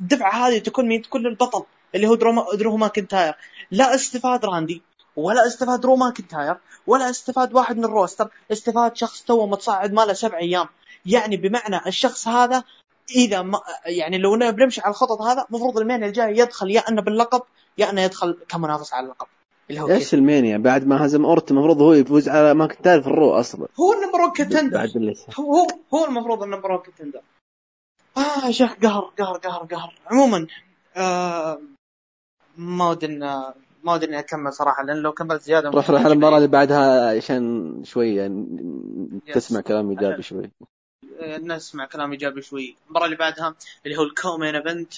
S1: الدفعه هذه تكون من تكون البطل اللي هو درو, درو ماكنتاير، لا استفاد راندي ولا استفاد درو ماكنتاير ولا استفاد واحد من ال roster، استفاد شخص تو متصاعد ماله سبع أيام، يعني بمعنى الشخص هذا إذا ما يعني لو بنمشي على الخطط هذا المفروض ال main الجاي يدخل يا أنه باللقب يا أنه يدخل كمنافس على اللقب.
S2: اللي هو إيش ال Mania؟ بعد ما هزم أورت المفروض هو يفوز على ماكنتاير في ال Raw أصلا.
S1: هو ال number 1 contender هو هو المفروض ال number 1 contender آه شيخ قهر قهر قهر قهر. عموما آه ما ودي ما ودي إني أكمل صراحة لأن لو كملت زيادة
S2: روح روح المباراة اللي بعدها عشان شوية تسمع كلام إيجابي شوي.
S1: نسمع كلام إيجابي شوي. المباراة اللي بعدها اللي هو ال co-main event.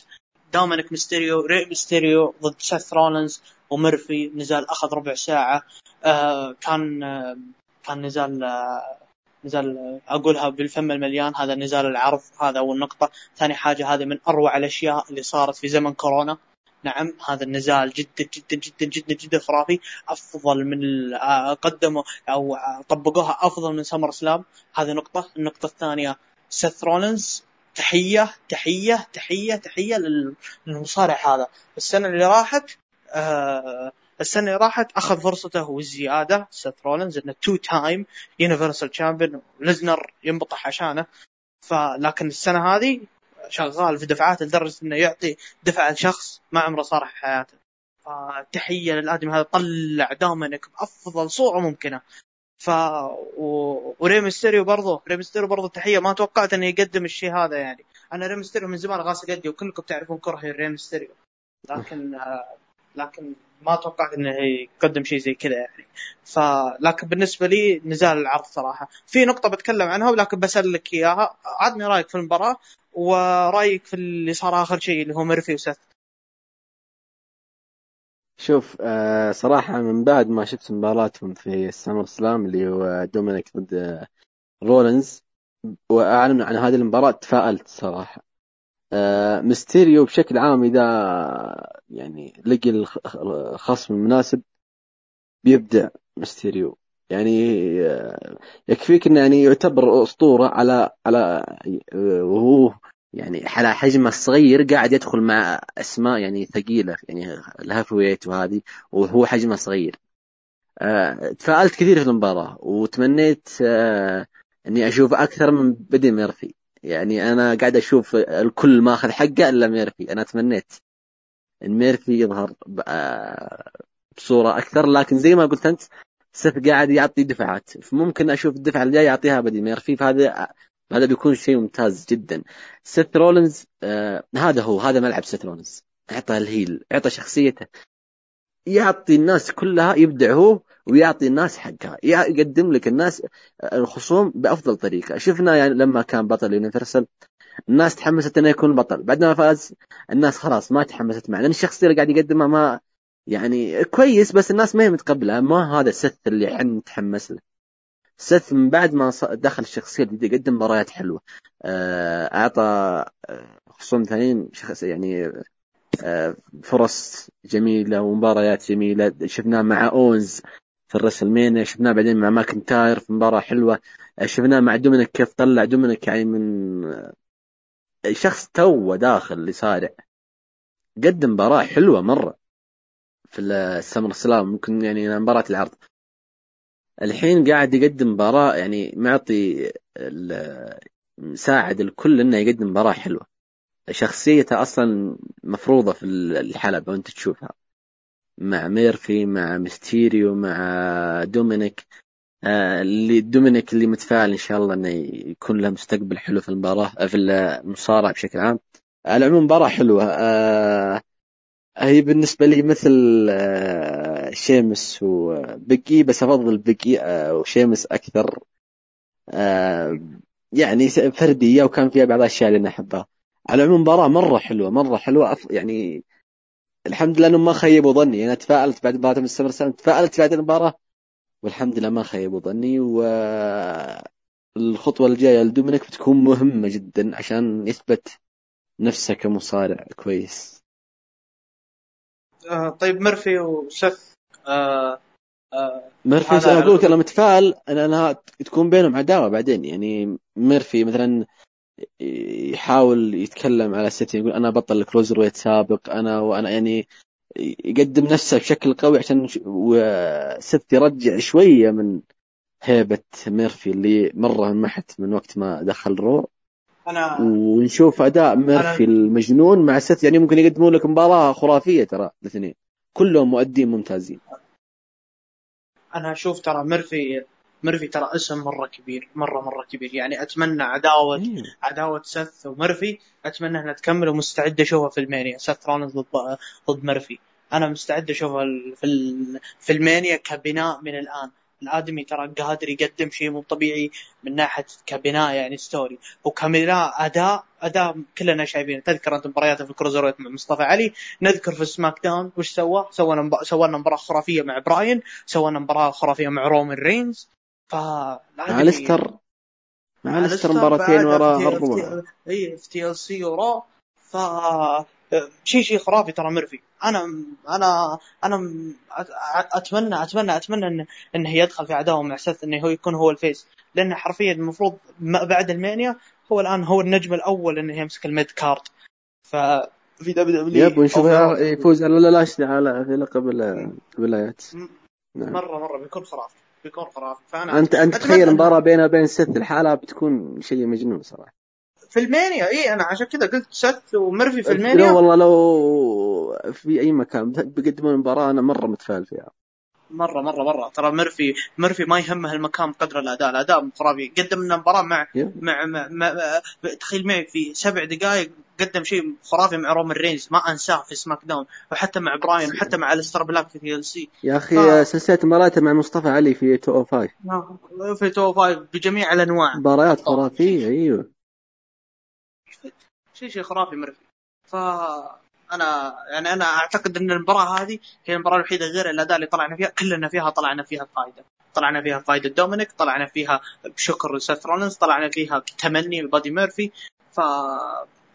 S1: دومينيك ميستيريو ري ميستيريو ضد سيث رولنز ومرفي نزال أخذ ربع ساعة. آه كان آه كان نزال آه نزال أقولها بالفم المليان. هذا نزال العرض هذا أول نقطة. ثاني حاجة هذه من أروع الأشياء اللي صارت في زمن كورونا. نعم هذا النزال جدا جدا جدا جدا جدا خرافي. أفضل من آه، قدموا أو طبقوها أفضل من سمر سلام. هذه نقطة. النقطة الثانية سيث رولنز تحية تحية تحية تحية للمصارع هذا. السنة اللي راحت آه السنة اللي راحت أخذ فرصته والزياده سيث رولنز إنه two time Universal Champion ليسنر ينبطح عشانه. فلكن السنة هذه شغال في دفعات لدرجة إنه يعطي دفعه لشخص ما عمره صار في حياته. فتحية للآدمي هذا طلع دومينيك بأفضل صورة ممكنة. ف و... وري ميستيريو برضه ري ميستيريو برضه تحية ما توقعت إنه يقدم الشيء هذا يعني. أنا ري ميستيريو من زمان غاسل يدي وكلكم تعرفون كرهي ري ميستيريو. لكن لكن ما توقعت إنه يقدم شيء زي كذا يعني. ف لكن بالنسبة لي نزال العرض صراحة. في نقطة بتكلم عنها ولكن بسألك إياها. عطني رأيك في المباراة ورايك في اللي صار آخر شيء اللي هو ميرفي وسث
S2: شوف آه صراحة من بعد ما شفت مباراتهم في ال SummerSlam اللي هو دومينيك ضد رولنز واعلنوا عن هذه المباراة تفائلت صراحة. آه ميستيريو بشكل عام إذا يعني لقي الخصم المناسب بيبدع ميستيريو. يعني آه يكفيك إنه يعني يعتبر أسطورة على على آه، وهو يعني على حجمه الصغير قاعد يدخل مع أسماء يعني ثقيلة يعني ال heavyweight وهذه وهو حجمه صغير. أه تفائلت كثير في المباراة وتمنيت أه إني أشوف أكثر من بدي ميرفي. يعني أنا قاعد أشوف الكل ماخذ حقه إلا ميرفي. أنا تمنيت إن ميرفي يظهر آه، بصورة أكثر لكن زي ما قلت أنت سيث قاعد يعطي دفعات. فممكن أشوف الدفعة الجاية يعطيها بدي ميرفي فهذا هذا بيكون شيء ممتاز جدا. سيث رولنز آه هذا هو هذا ملعب سيث رولنز اعطى الهيل اعطى شخصيته. يعطي الناس كلها يبدع هو ويعطي الناس حقها. يقدم لك الناس الخصوم بأفضل طريقة. شفنا يعني لما كان بطل يونيفرسال الناس تحمست إنه يكون بطل. بعد ما فاز الناس خلاص ما تحمست معه لأن الشخصية اللي قاعد يقدمها ما يعني كويس بس الناس ما هي متقبلة. ما هذا السث اللي إحنا نتحمس له. سيث من بعد ما دخل الشخصيه الجديده قدم مباريات حلوة. آه، أعطى آه، خصوم ثانيين شخص يعني آه، فرص جميلة ومباريات جميلة. شفناه مع أونز في ال WrestleMania شفناه بعدين مع ماكنتاير في مباراة حلوة. شفناه مع دومينيك كيف طلع. دومينيك يعني من شخص تو داخل لصارع قدم مباراة حلوة مرة في ال SummerSlam. ممكن يعني مباراة العرض. الحين قاعد يقدم مباراة يعني معطي مساعد الكل إنه يقدم مباراة حلوة. شخصيته أصلا مفروضة في الحلبة وانت تشوفها. مع ميرفي مع ميستيريو مع دومينيك. آه، اللي دومينيك اللي متفائل إن شاء الله إنه يكون له مستقبل حلو في المباراة في المصارعة بشكل عام. على العموم مباراة حلوة. آه، هي بالنسبة لي مثل آه، شيمس وبيكي بس أفضل بيكي وشيمس أكثر. يعني فردية وكان فيها بعض الاشياء اللي أنا أحبها. على العموم مباراة مرة حلوة مرة حلوة. يعني الحمد لله انهم ما خيبوا ظني. أنا تفائلت بعد مباراة السمر تفائلت بعد المباراة والحمد لله ما خيبوا ظني. والخطوة الجاية لدومينيك بتكون مهمة جدا عشان يثبت نفسه كمصارع كويس.
S1: آه طيب ميرفي وسث آه
S2: آه ميرفي أنا أقول لك أنا متفائل إن أنها تكون بينهم عداوة بعدين. يعني ميرفي مثلا يحاول يتكلم على سيث يقول أنا بطل ال cruiserweight سابق أنا وأنا يعني يقدم نفسه بشكل قوي عشان سيث يرجع شوية من هيبة ميرفي اللي مرة انمحت من وقت ما دخل Raw. أنا ونشوف أداء ميرفي أنا... المجنون مع سيث يعني ممكن يقدمون لك مباراة خرافية ترى الاثنين. كلهم مؤدين ممتازين.
S1: أنا أشوف ترى ميرفي ميرفي ترى اسم مرة كبير مرة مرة كبير. يعني أتمنى عداوة مم. عداوة سث وميرفي. أتمنى إنها تكمل ومستعد أشوفها في ال Mania. سث رولنز ضد ضد ميرفي. أنا مستعد أشوفها في في ال Mania كبناء من الآن. الادمي ترى قادر يقدم شيء مو طبيعي من ناحية كبناء يعني story وكبناء أداء أداء كلنا شايفينه. تذكر أنت مبارياته في ال cruiserweight مع مصطفى علي. نذكر في SmackDown وش سوى؟ سوى سوى لنا مباراه خرافية مع براين. سوى لنا مباراه خرافية مع رومان رينز. ف
S2: مع أليستر. مع أليستر مباراتين ورا
S1: اي في TLC ورا. ف شيء شيء خرافي ترى ميرفي. أنا أنا أنا اتمنى اتمنى أتمنى انه انه يدخل في عداوه مع سيث إنه هو يكون هو ال face. لأنه حرفيا المفروض بعد ال Mania هو الآن هو النجم الأول إنه يمسك ال mid card. ف في
S2: WWE ونشوف يفوز. على لا على في لقب الولايات
S1: نعم. مره مرة بيكون خرافي. بيكون خرافي.
S2: فأنا انت أنت تخيل مباراة بينه وبين ست الحالة بتكون شيء مجنون صراحة.
S1: في المانيا اي أنا عشان كذا قلت ست ومرفي في المانيا.
S2: لا والله لو في أي مكان بيقدمون مباراه أنا مرة متفائل فيها.
S1: مرة مرة مرة. ترى ميرفي ميرفي ما يهمه المكان بقدر الأداء. الأداء خرافي. قدم لنا مباراة مع, yeah. مع, مع, مع تخيل معي في سبع دقائق قدم شيء خرافي مع رومان رينز ما أنساه في سماك داون. وحتى مع براين وحتى مع الستر بلاك في ال سي
S2: يا أخي ف... سلسلة مبارياته مع مصطفى علي في 205
S1: نعم، في 205 بجميع الأنواع.
S2: مباريات خرافية أيوه.
S1: شيء شيء خرافي ميرفي ف أنا يعني أنا أعتقد إن المباراة هذه هي المباراة الوحيدة غير الاداء اللي طلعنا فيها كلنا فيها طلعنا فيها فائده طلعنا فيها فائده دومينيك طلعنا فيها بشكر لسيث رولنز طلعنا فيها تمني لبادي ميرفي. ف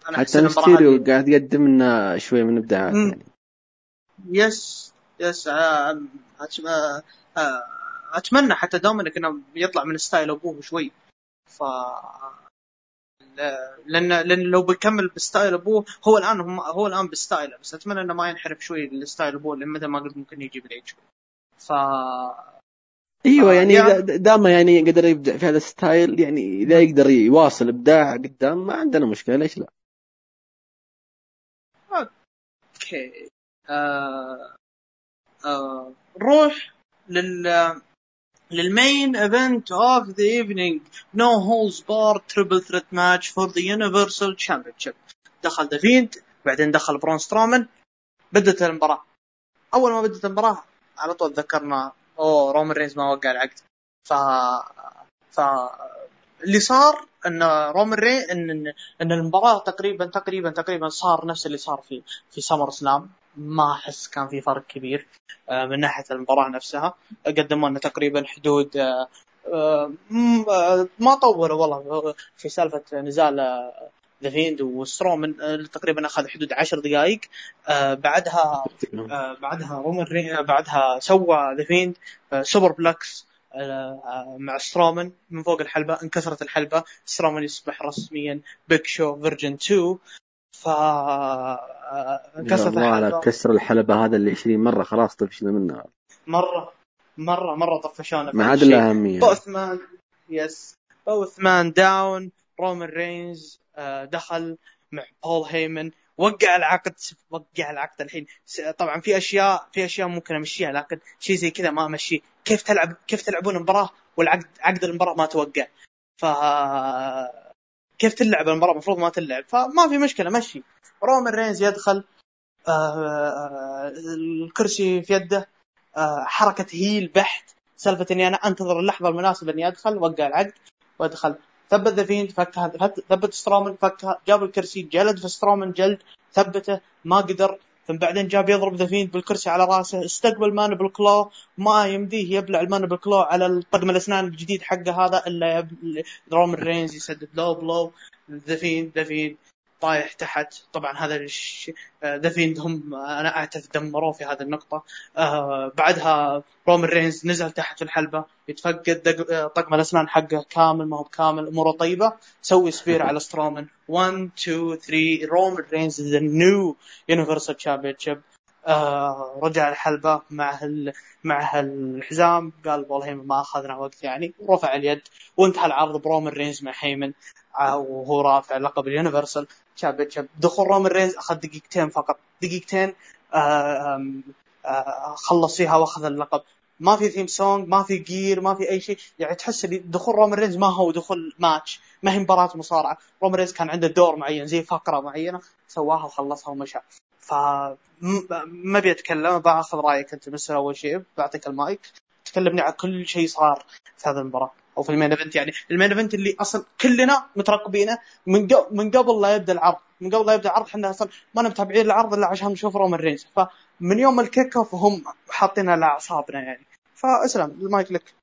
S2: أنا حتى ميستيريو قاعد يقدم لنا شوي من ابداعات يعني.
S1: yes yes آه، آه، آه، أتمنى حتى دومينيك إنه يطلع من style أبوه شوي. ف لأن لأن لو بيكمل ب style أبوه هو الآن هم هو الآن ب style ـه. بس أتمنى إنه ما ينحرف شوي ل style أبوه لأن مثل ما قلت ممكن يجي بالعيد شوي. ف
S2: أيوه يعني, يعني دام يعني يقدر يبدع في هذا ال style يعني إذا يقدر يواصل إبداع قدام ما عندنا مشكلة ليش لا؟
S1: okay. آه آه روح لل للمين ايفنت اوف ذا ايفنينج نو هولز بار تريبل ثريت ماتش فور ذا يونيفرسال تشامبيونشيب دخل the Fiend بعدين دخل برون سترومان بدت المباراة. أول ما بدت المباراة على طول ذكرنا أوه رومان رينز ما وقع العقد. ف ف اللي صار إن رومان رين إن إن المباراة تقريبا تقريبا تقريبا صار نفس اللي صار في في SummerSlam. ما أحس كان في فرق كبير آه، من ناحية المباراة نفسها. قدموا لنا تقريبا حدود آه، آه، ما طولوا والله في سالفة نزال the Fiend وسترومن تقريبا أخذ حدود عشر دقائق. بعدها بعدها رومان بعدها سوى the Fiend superplex مع سترومان من فوق الحلبة انكسرت الحلبة. سترومان يصبح رسميا Big Show version 2 ف
S2: انكسرت الحلبة. كسر الحلبة هذا اللي 20 مرة خلاص طفشنا منها
S1: مرة مرة مرة طفشونا.
S2: ما عاد له أهمية.
S1: both men yes both men down رومان رينز دخل مع بول هيمن وقع العقد وقع العقد الحين. طبعا في أشياء في أشياء ممكن أمشيها لكن شيء زي كذا ما امشيه كيف تلعب كيف تلعبون المباراة؟ والعقد عقد المباراة ما توقع. ف كيف تلعب المباراة؟ المفروض ما تلعب. فما في مشكلة مشي. رومان رينز يدخل آه الكرسي في يده آه حركة heel بحت. سالفة إني أنا أنتظر اللحظة المناسبة إني أدخل وقع العقد وأدخل. ثبت the Fiend فك ثبت سترومان فك جاب الكرسي جلد في سترومان جلد ثبته ما قدر. ثم بعدين جاب يضرب the Fiend بالكرسي على راسه استقبل mandible claw ما يمديه يبلع ال mandible claw على طقم الأسنان الجديد حقه هذا إلا رومان رينز يسدد low blow the Fiend the Fiend طايح تحت. طبعا هذا. the Fiend هم أنا اعتقد دمروه في هذه النقطة. آه بعدها رومان رينز نزل تحت الحلبة يتفقد طقم الأسنان حقه كامل ما هو بكامل أموره طيبة. سوي spear على سترومان 1 2 3 رومان رينز the new Universal Championship آه رجع الحلبة مع ال... مع الحزام قال هيمن ما أخذنا وقت يعني ورفع اليد وانتهى العرض برومان رينز مع هيمن. وهو رافع لقب ال Universal. Championship دخول رومان رينز أخذ دقيقتين فقط. دقيقتين آه آه خلص فيها وأخذ اللقب. ما في theme song ما في gear ما في أي شيء. يعني تحس دخول رومان رينز ما هو دخول ماتش ما هي مباراة مصارعة. رومان رينز كان عنده دور معين زي فقرة معينة سواها وخلصها ومشى. ف ما أبي أتكلم بأخذ رأيك أنت بس أول شيء. بعطيك المايك. تكلمني عن كل شيء صار في هذه المباراة. أو في ال main event يعني. ال main event اللي أصلا كلنا مترقبينه من من قبل لا يبدأ العرض. من قبل لا يبدأ العرض إحنا أصلا ما متابعين العرض إلا عشان نشوف رومان رينز فمن يوم ال kick off وهم حاطين على أعصابنا يعني. فأسلم المايك لك.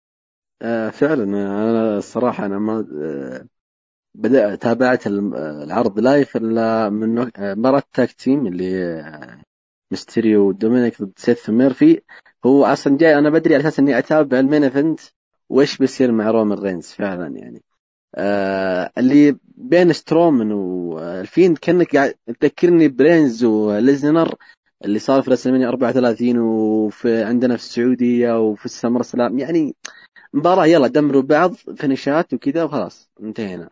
S2: آه فعلا أنا الصراحة أنا ما آه بدأت تابعت العرض live الا من مباراة tag team اللي ميستيريو دومينيك ضد سيث ميرفي. هو أصلا جاي أنا بدري على أساس إني أتابع ال main event. وإيش بيصير مع رومان رينز فعلا يعني؟ آه اللي بين سترومن وال Fiend كأنك قاعد تذكرني برينز وليسنر اللي صار في WrestleMania 34 وفي عندنا في السعودية وفي ال SummerSlam يعني مباراة يلا دمروا بعض فينيشات وكذا وخلاص انتهينا.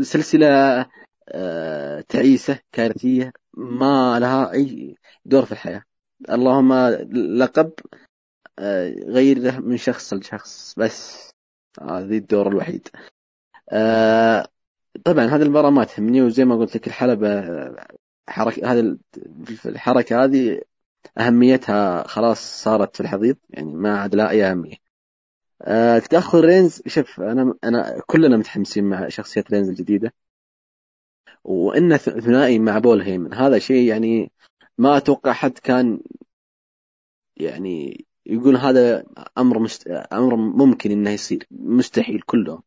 S2: سلسلة آه تعيسة كارثية ما لها أي دور في الحياة. اللهم لقب آه غيره من شخص لشخص بس هذه الدور الوحيد. آه طبعا هذه المباراة ما تهمني وزي ما قلت لك الحلبة حركة هذه الحركة هذه أهميتها خلاص صارت في الحضيض يعني ما عاد لها أي أهمية. أه تدخل رينز شوف أنا أنا كلنا متحمسين مع شخصية رينز الجديدة. وانه ثنائي مع بول هيمن هذا شيء يعني ما أتوقع حد كان يعني يقول هذا أمر مست... أمر ممكن إنه يصير مستحيل كله.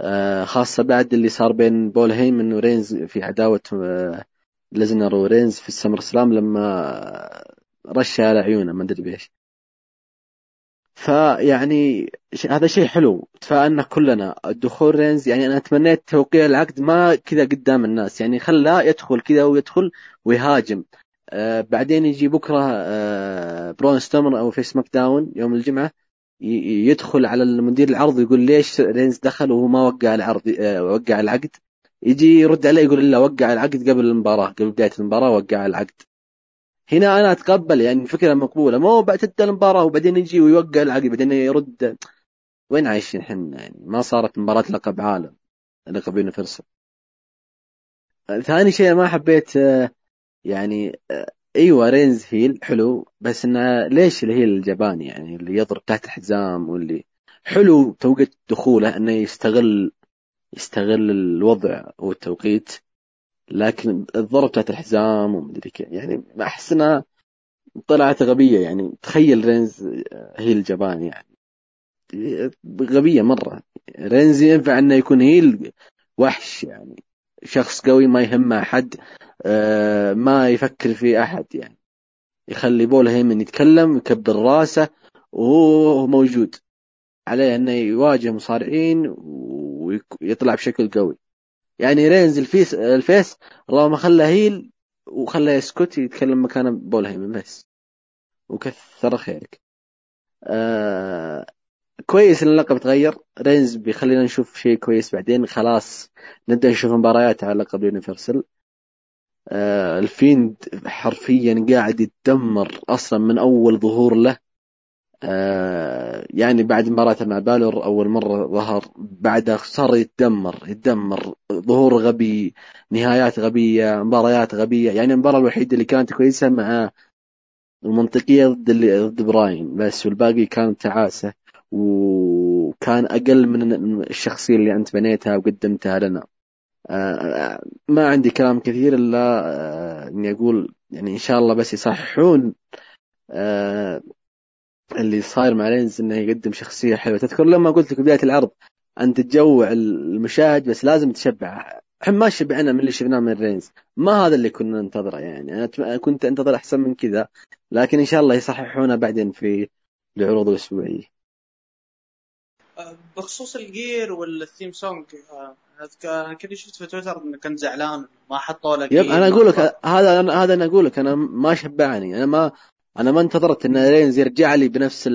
S2: أه خاصة بعد اللي صار بين بول هيمن ورينز في عداوة أه ليزنر ورينز في ال SummerSlam لما رش على عيونه ما أدري بيش فيعني هذا شيء حلو. تفاءلنا كلنا. الدخول رينز يعني أنا تمنيت توقيع العقد ما كذا قدام الناس. يعني خلاه يدخل كذا ويدخل ويهاجم. آه بعدين يجي بكرة آه برون سترومان أو في SmackDown يوم الجمعة يدخل على المدير العرض ويقول ليش رينز دخل وهو ما وقع العرض آه وقع العقد؟ يجي يرد عليه يقول لا وقع العقد قبل المباراة قبل بداية المباراة وقع العقد. هنا أنا أتقبل يعني فكرة مقبولة مو تبدا المباراة وبعدين يجي ويوقع العقد بعدين يرد. وين عايشين إحنا يعني؟ ما صارت مباراة لقب عالم لقب يونيفرسال. ثاني شيء ما حبيت يعني إيوه رينز هيل حلو بس إنه ليش الهيل الجبان يعني؟ اللي يضرب تحت الحزام واللي حلو توقيت دخوله إنه يستغل يستغل الوضع والتوقيت لكن الضرب تحت الحزام ومدري كيف. يعني أحس انها طلعت غبية يعني. تخيل رينز هي الجبان يعني. غبية مرة. رينز ينفع إنه يكون هيل وحش يعني. شخص قوي ما يهمه أحد آه ما يفكر في أحد يعني. يخلي بول هيمن يتكلم يكبر راسه وهو موجود. عليه أنه يواجه مصارعين ويطلع بشكل قوي. يعني رينز ال face ال face الله ما خلى heel وخلى يسكت يتكلم مكان بول هيمن بس. وكثر خيرك. آه كويس إن اللقب تغير. رينز بيخلينا نشوف شيء كويس بعدين. خلاص نبدأ نشوف مباريات على لقب Universal. آه ال Fiend حرفيا قاعد يتدمر أصلا من أول ظهور له. آه يعني بعد مباراة مع بالور أول مرة ظهر بعدها صار يتدمر يتدمر. ظهور غبي نهايات غبية مباريات غبية. يعني المباراة الوحيدة اللي كانت كويسة مع المنطقية ضد ضد براين. بس والباقي كانت تعاسة. وكان أقل من الشخصية اللي أنت بنيتها وقدمتها لنا. آه ما عندي كلام كثير إلا آه إني أقول يعني إن شاء الله بس يصححون آه اللي صاير مع رينز إنه يقدم شخصية حلوة. تذكر لما قلت لك في بداية العرض أنت تجوع المشاهد بس لازم تشبع. إحنا ما شبعنا من اللي شفناه من رينز ما هذا اللي كنا ننتظره يعني. أنا كنت أنتظر أحسن من كذا لكن إن شاء الله يصححونه بعدين في العروض الأسبوعية.
S1: بخصوص ال gear وال theme song أنا كذا شفت في تويتر إنه كنت زعلان ما حطوا لك
S2: yep أنا أقول لك هذا هذا أنا أقول لك أنا ما شبعني أنا ما أنا ما انتظرت إن رينز يرجع لي بنفس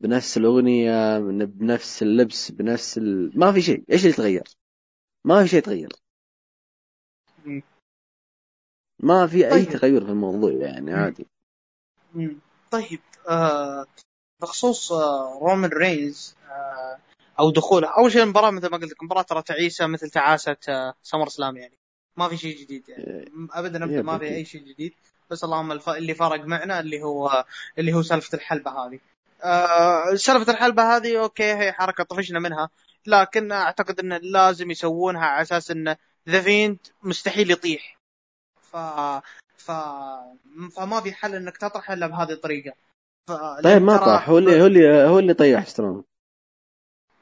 S2: بنفس الأغنية بنفس اللبس بنفس ال... ما في شيء إيش اللي تغير ما في شيء تغير ما في أي طيب. تغير في الموضوع يعني عادي.
S1: طيب آه بخصوص آه رومان رينز آه أو دخوله. أول شيء المباراة مثل ما قلت لك المباراه ترى تعيسة مثل تعاسة آه SummerSlam يعني. ما في شيء جديد يعني. إيه. ابدا ابدا ما في أي شيء جديد. بس اللهم الف... اللي فرق معنا اللي هو اللي هو سالفة الحلبة هذه. آه سالفة الحلبة هذه okay هي حركة طفشنا منها. لكن أعتقد انه لازم يسوونها على أساس إن The Fiend مستحيل يطيح. ف ف فما في حل إنك تطرح إلا بهذه الطريقة.
S2: طيب ما طاح. هو اللي هو اللي هو اللي طيح سترونج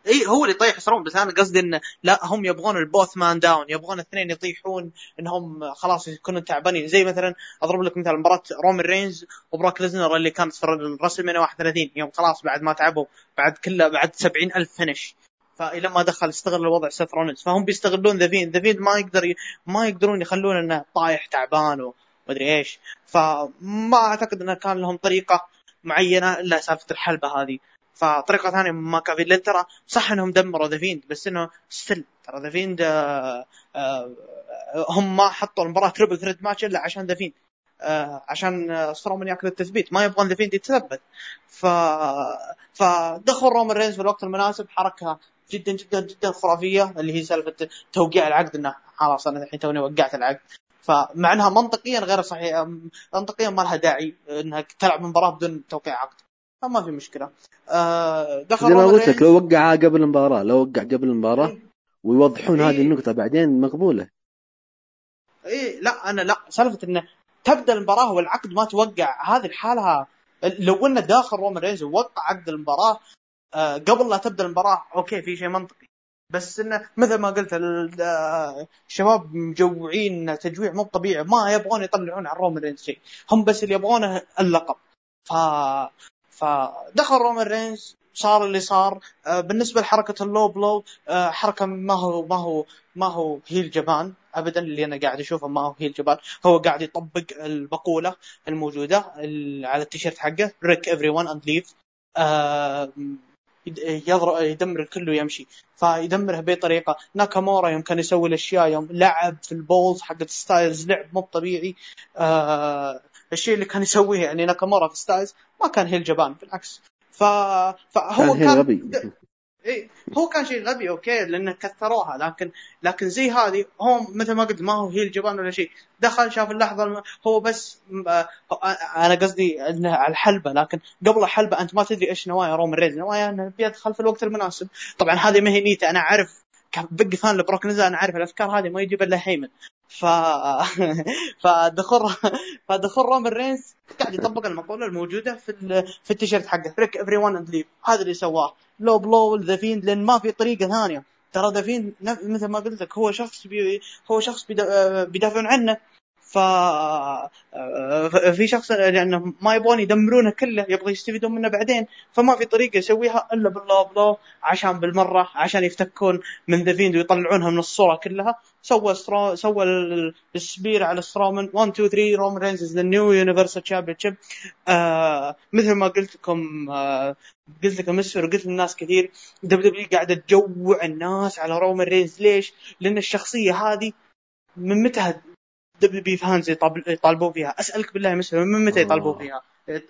S1: اي هو اللي يطيح سترومان بس أنا قصدي انه لا هم يبغون ال both men down يبغون الاثنين يطيحون إنهم خلاص يكونوا تعبانين. زي مثلا أضرب لك مثال مباراة رومن رينز وبروك ليزنر اللي كانت في ال Wrestle 31 يوم خلاص بعد ما تعبوا بعد كله بعد 70 ألف finish. فإلى ما دخل استغل الوضع سيث رونلز. فهم بيستغلون The Fiend. The Fiend ما يقدر ي... ما يقدرون يخلون إنه طايح تعبان ومدري إيش. فما أعتقد إنه كان لهم طريقة معينة إلا سالفة الحلبة هذه. فطريقة ثانية ما كان في لأن ترى صح إنهم دمروا The Fiend بس إنه still ترى The Fiend آه آه هم ما حطوا المباراة triple threat match إلا عشان The Fiend آه عشان سترومان ياكل التثبيت. ما يبغون The Fiend يتثبت. ف فدخل رومان رينز في الوقت المناسب حركه جدا جدا جدا خرافية اللي هي سالفة توقيع العقد إنه خلاص أنا الحين توني وقعت العقد. فمع انها منطقيا غير صحيح منطقيا ما لها داعي انك تلعب مباراة بدون توقيع عقد. فما في مشكلة.
S2: آه دخل زي ما قلت لك لو وقعها قبل المباراة لو وقع قبل المباراة إيه. ويوضحون إيه؟ هذه النقطة بعدين مقبولة.
S1: اي لا أنا لا. سالفة انه تبدأ المباراة والعقد ما توقع هذه الحالة لو إنه داخل رومان رينز ووقع عقد المباراة آه قبل لا تبدأ المباراة okay في شيء منطقي. بس انه مثل ما قلت الشباب مجوعين تجويع مو طبيعي ما يبغون يطلعون عن رومان رينز شيء. هم بس اللي يبغونه اللقب. ف فدخل رومان رينز صار اللي صار. آه، بالنسبة لحركة ال low blow آه، حركة ما هو ما هو ما هو heel جبان. ابدا اللي أنا قاعد أشوفه ما هو heel جبان. هو قاعد يطبق المقوله الموجودة على التيشيرت حقه wreck everyone and leave يضرب يدمر الكل ويمشي. فيدمره بطريقة. ناكامورا يوم كان يسوي الأشياء يوم لعب في ال balls حقت ستايلز لعب مو طبيعي. آه الشيء اللي كان يسويه يعني ناكامورا في ستايلز ما كان heel جبان بالعكس. ف... فهو كان, كان غبي. اي هو كان شيء غبي okay لأنه كثروها. لكن لكن زي هذه هو مثل ما قلت ما هو heel جبان ولا شيء. دخل شاف اللحظة هو بس أنا قصدي إنه على الحلبة. لكن قبل الحلبة أنت ما تدري إيش نوايا رومان ريز نوايا إنه بيدخل في الوقت المناسب. طبعا هذه ما هي نيته أنا أعرف ك big fan لبروك ليزنر أنا عارف الأفكار هذه ما يجيب إلا هيمن. ف فدخل فدخل رومان رينز قاعد يطبق المقولة الموجودة في ال... في التيشيرت حقه. wreck everyone and leave هذا اللي سواه. low blow The Fiend لأن ما في طريقة ثانية. ترى The Fiend مثل ما قلت لك هو شخص بي... هو شخص بيدا... بيدافعون عنه. ف في شخص لأنه ما يبغون يدمرونه كله يبغى يستفيدون منه بعدين فما في طريقة يسويها إلا بال low blow عشان بالمرة عشان يفتكون من The Fiend ويطلعونها من الصورة كلها. سوى سوى ال spear على سترومان 1 2 3 رومان رينز the new Universal Championship مثل ما قلت لكم آه قلت لكم مسفر وقلت للناس كثير WWE قاعدة تجوع الناس على رومان رينز ليش؟ لأن الشخصية هذه من متى WWE fans يطالبون فيها. أسألك بالله مسلم من متى يطالبون فيها؟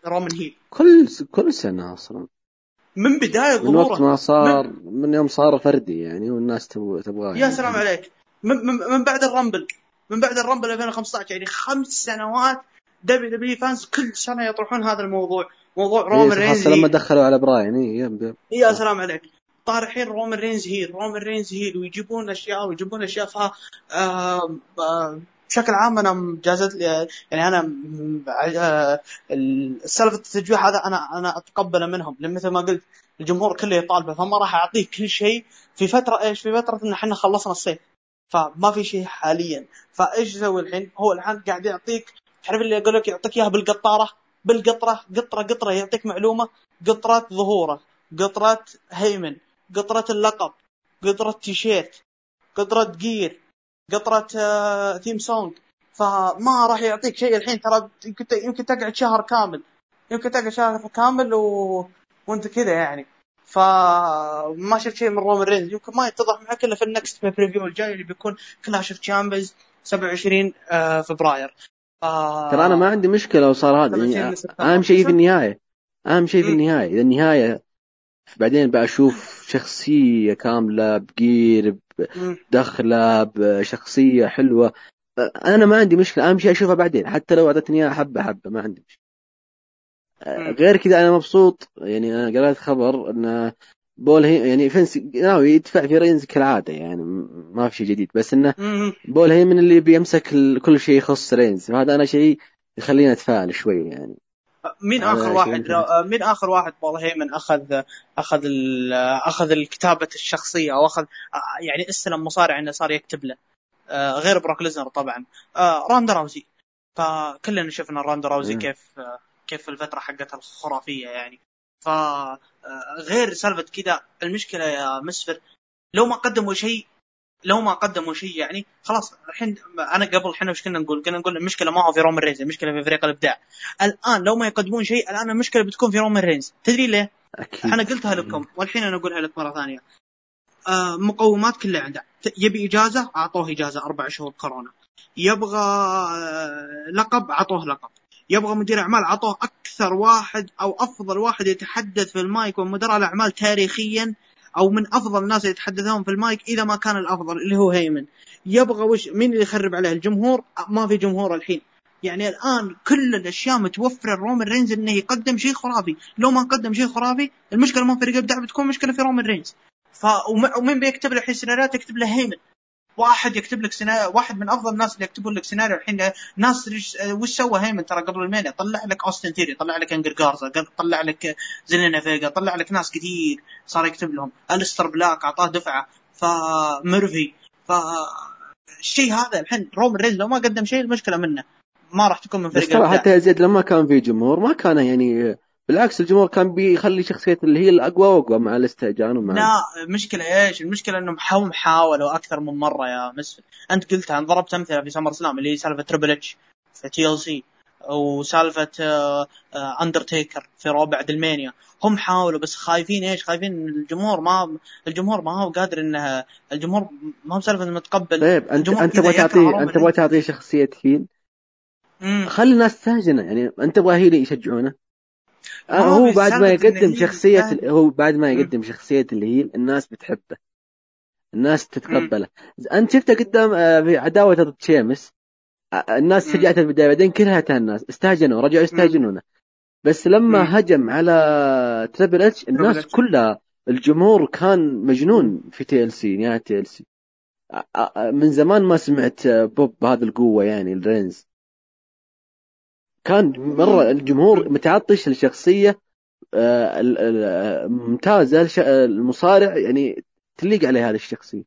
S1: رومان heel
S2: كل كل سنة أصلا.
S1: من بداية
S2: ظهوره من وقت ما صار من, من يوم صار فردي يعني والناس تبغى تبغاه
S1: يا يعني. سلام عليك. من, من, من بعد ال Rumble. من بعد ال Rumble 2015 يعني خمس سنوات دبليو دبليو فانز كل سنة يطرحون هذا الموضوع. موضوع رومان
S2: إيه رينز لما دخلوا على براين إيه
S1: يا سلام عليك. طارحين رومان رينز heel رومان رينز heel ويجيبون أشياء ويجيبون أشياء ف آه آه بشكل عام أنا just يعني أنا سالفه التجويع هذا أنا أنا أتقبله منهم لأن مثل ما قلت الجمهور كله يطالبه فما راح أعطيه كل شيء في فترة إيش؟ في فترة إن إحنا خلصنا الصيف فما في شيء حاليا. فإيش يسوي الحين؟ هو الحين قاعد يعطيك تعرف اللي يقول لك يعطيك إياها بالقطارة؟ بالقطرة قطرة قطرة يعطيك معلومة قطرة ظهوره قطرة هيمن قطرة اللقب قطرة تيشيرت قطرة gear قطرة theme song فما راح يعطيك شيء الحين ترى يمكن يمكن تقعد شهر كامل. يمكن تقعد شهر كامل و... وانت كذا يعني. فما شفت شيء من رومان رينز يمكن ما يتضح معك إلا في ال next pay-per-view الجاي اللي بيكون Clash of Champions 27 فبراير.
S2: ف... ترى أنا ما عندي مشكلة لو صار هذا يعني أهم شيء في النهاية. أهم شيء في النهاية. إذا النهاية بعدين بشوف شخصية كاملة ب gear بدخله بشخصية حلوة. أنا ما عندي مشكلة أهم شيء أشوفها بعدين حتى لو أعطتني إياها حبة حبة ما عندي مشكلة. غير كذا أنا مبسوط يعني أنا قرأت خبر إن بول هي يعني فينس ناوي يدفع في رينز كالعادة يعني ما في شيء جديد بس انه بول هي من اللي بيمسك كل شيء يخص رينز وهذا أنا شيء يخليني أتفائل شوي يعني.
S1: مين آخر واحد مين آخر واحد بول هيمن أخذ أخذ أخذ الكتابة الشخصية أو أخذ يعني استلم مصارع إنه صار يكتب له. آه، غير بروك ليزنر طبعا. آه، روندا راوزي. فكلنا شفنا راندا راوزي كيف كيف الفترة حقتها الخرافية يعني. فغير آه، سالفة كذا المشكلة يا مسفر لو ما قدموا شيء لو ما قدموا شيء يعني خلاص الحين أنا قبل إحنا وش كنا نقول؟ كنا نقول المشكلة ما هو في رومان رينز المشكلة في فريق الإبداع. الآن لو ما يقدمون شيء الآن المشكلة بتكون في رومان رينز، تدري ليه؟ أكيد. أنا قلتها لكم والحين أنا أقولها لك مرة ثانية. آه مقومات كلها عنده، يبي إجازة أعطوه إجازة أربع شهور كورونا. يبغى آه لقب أعطوه لقب. يبغى مدير أعمال عطوه أكثر واحد أو أفضل واحد يتحدث في المايك ومدراء الاعمال تاريخيا أو من أفضل الناس اللي يتحدثون في المايك إذا ما كان الأفضل اللي هو هيمن. يبغى وش مين اللي يخرب عليه؟ الجمهور؟ ما في جمهور الحين. يعني الآن كل الأشياء متوفرة رومان رينز إنه يقدم شيء خرافي. لو ما قدم شيء خرافي المشكلة ما في الابداع بتكون مشكلة في رومان رينز. ف ومين بيكتب له الحين سيناريوهات يكتب له هيمن. واحد يكتب لك سيناريو واحد من أفضل الناس اللي يكتبون لك سيناريو الحين ناس وش سوى هيمن؟ ترى قبل المينيا طلع لك أوستن ثيوري طلع لك أنجل جارزا طلع لك زيلينا فيجا طلع لك ناس كثير صار يكتب لهم. أليستر بلاك أعطاه دفعة فميرفي ف الشيء هذا الحين رومان رينز لو ما قدم شيء المشكلة منه. ما راح تكون من فريق
S2: حتى يزيد لما كان في جمهور ما كان يعني بالعكس الجمهور كان بيخلي شخصية اللي هي الأقوى وأقوى مع الاستهجان ومع
S1: لا المشكلة إيش؟ المشكلة إنهم حاولوا حاولوا أكثر من مرة يا مسفل. أنت قلتها ضربت أمثلة في SummerSlam اللي هي سالفة تربل اتش في TLC وسالفة اندرتيكر آه، في رابع المينيا هم حاولوا بس خايفين إيش؟ خايفين الجمهور ما الجمهور ما هو قادر انه الجمهور ما هو سالفه متقبل.
S2: طيب انت أنت تبغى تعطيه أنت تبغى تعطيه شخصية heel خلي الناس تهجنه يعني. أنت تبغى heel يشجعونه؟ آه، هو بعد ما يقدم شخصية هو بعد ما يقدم شخصية اللي هي الناس بتحبه. الناس تتقبله. أنت شفته قدام آه، في عداوة ضد شيمس آه، الناس شجعته البداية بعدين كلها الناس استهجنوا رجعوا يستهجنونه. بس لما هجم على تريبل اتش الناس كلها الجمهور كان مجنون في تي ال سي نهاية تي ال سي من زمان ما سمعت بوب بهذه القوة يعني الرينز. كان مرة الجمهور متعطش لشخصية آه، ممتازة المصارع يعني تليق عليه هذه الشخصية.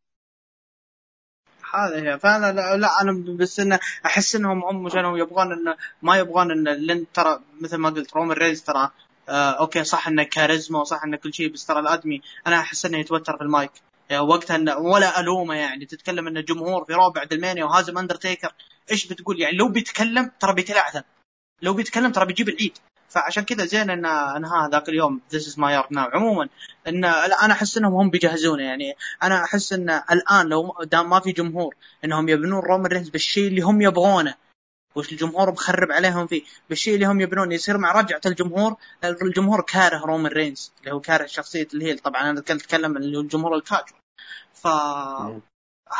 S1: هذا فأنا لا, لا أنا بس إنه أحس إنهم هم كانوا يبغون إنه ما يبغون ان لن ترى مثل ما قلت رومان رينز ترى آه okay صح إنه كاريزما وصح إنه كل شيء بس ترى الآدمي أنا أحس إنه يتوتر في المايك. يعني وقتها إنه ولا ألومه يعني. تتكلم إنه جمهور في رابع المينيا وهازم أندرتيكر إيش بتقول؟ يعني لو بيتكلم ترى بيتلعثم. لو بيتكلم ترى بيجيب العيد. فعشان كذا زين ان انهى ذاك اليوم this is my yard now عموما ان أنا أحس إنهم هم بيجهزونه. يعني أنا أحس إن الآن لو دام ما في جمهور إنهم يبنون رومان رينز بالشيء اللي هم يبغونه. وش الجمهور مخرب عليهم فيه. بالشيء اللي هم يبنون. يصير مع رجعة الجمهور الجمهور كاره رومان رينز اللي هو كاره شخصية ال heel. طبعا أنا أتكلم هو الجمهور الكاجو. ف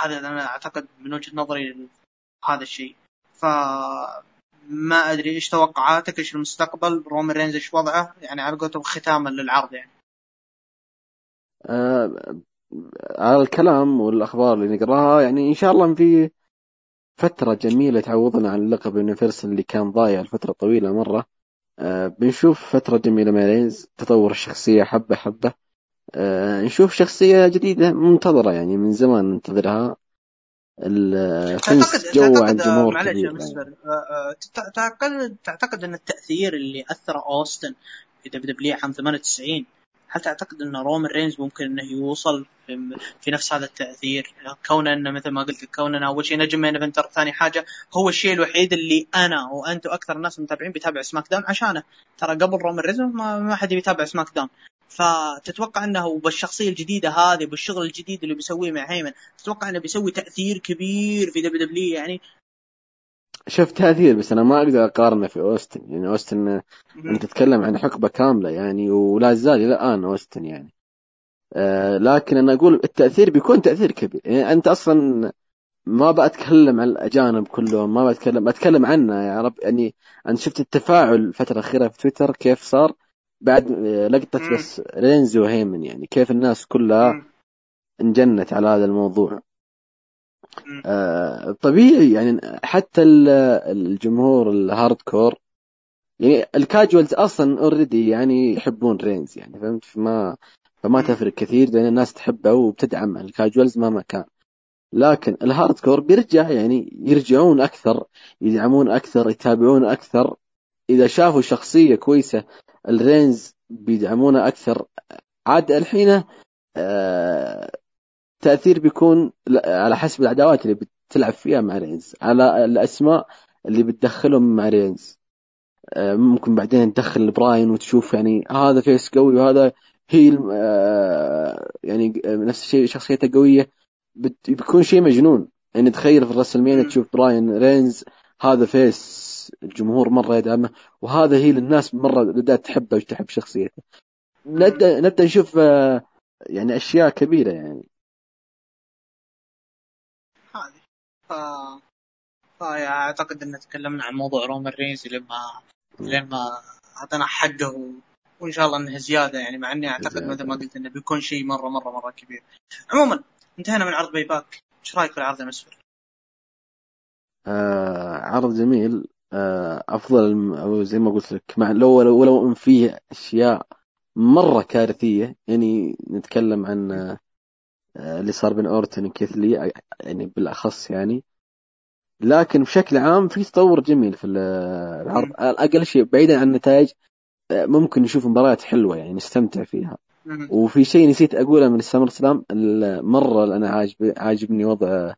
S1: هذا أنا أعتقد من وجهة نظري هذا الشيء. ف ما أدري إيش توقعاتك إيش المستقبل؟ رومان رينز إيش وضعه؟ يعني على قولتهم ختاما للعرض يعني.
S2: آه على الكلام والأخبار اللي نقراها يعني إن شاء الله في فترة جميلة تعوضنا عن اللقب يونيفرسال اللي كان ضايع لفترة طويلة مرة. آه بنشوف فترة جميلة مع رينز تطور الشخصية حبة حبة. آه نشوف شخصية جديدة منتظرة يعني من زمان ننتظرها.
S1: الفنس جو عن جمهور معلش كبير يعني. تعتقد تعتقد أن التأثير اللي أثر أوستن في WW عام 98 هل تعتقد أن رومان رينز ممكن أنه يوصل في, في نفس هذا التأثير؟ كونه أنه مثل ما قلت كونه أول شيء نجم main eventer ثاني حاجة هو الشيء الوحيد اللي أنا وانت وأكثر الناس المتابعين بيتابع SmackDown عشانه. ترى قبل رومان رينز ما, ما حد بيتابع SmackDown. فتتوقع أنه بالشخصية الجديدة هذه بالشغل الجديد اللي بيسويه مع هيمن تتوقع أنه بيسوي تأثير كبير في WW يعني
S2: شفت تأثير بس أنا ما أقدر أقارنه في أوستن. يعني أوستن أنت تتكلم عن حقبة كاملة يعني ولا زال إلى الآن أوستن يعني. آه لكن أنا أقول التأثير بيكون تأثير كبير. يعني أنت أصلا ما بتكلم عن الأجانب كلهم ما بتكلم بتكلم عن العرب. يعني أنا شفت التفاعل الفترة الأخيرة في تويتر كيف صار. بعد لقطة بس رينزي وهيمن يعني كيف الناس كلها انجنت على هذا الموضوع. آه طبيعي يعني حتى الجمهور ال hardcore يعني ال casuals أصلا already يعني يحبون رينز يعني فهمت؟ فما فما تفرق كثير لأن الناس تحبه وبتدعم ال casuals مهما كان. لكن ال hardcore بيرجع يعني يرجعون أكثر يدعمون أكثر يتابعون أكثر. إذا شافوا شخصية كويسة الرينز بيدعمونه أكثر. عاد الحين آه تأثير بيكون على حسب العداوات اللي بتلعب فيها مع رينز على الأسماء اللي بتدخلهم مع رينز. آه ممكن بعدين تدخل براين وتشوف يعني هذا face قوي وهذا هي آه يعني نفس الشيء شخصيته قوية. بيكون شيء مجنون. يعني تخيل في ال WrestleMania تشوف براين رينز هذا face الجمهور مرة يدعمه وهذا heel الناس مرة بدات تحبه وتحب شخصيته نبدا نبدأ نشوف آه، يعني أشياء كبيرة يعني
S1: هذه ف... فاعتقد إن تكلمنا عن موضوع رومان رينز لما لما اعطينا حقه. وإن شاء الله إنه زيادة يعني مع إني أعتقد مثل ما قلت إنه بيكون شيء مره مره مرة كبير. عموما انتهينا من عرض Payback، إيش رأيك في العرض يا مسفر؟
S2: آه عرض جميل أفضل أو زي ما قلت لك مع لو ولو إن فيه أشياء مرة كارثية يعني نتكلم عن آه، اللي صار بين اورتن وكيث لي يعني بالأخص يعني. لكن بشكل عام في تطور جميل في العرض. أقل شيء بعيدا عن النتائج آه، ممكن نشوف مباريات حلوة يعني نستمتع فيها. وفي شيء نسيت أقوله من ال SummerSlam مرة أنا عاجب عاجبني وضع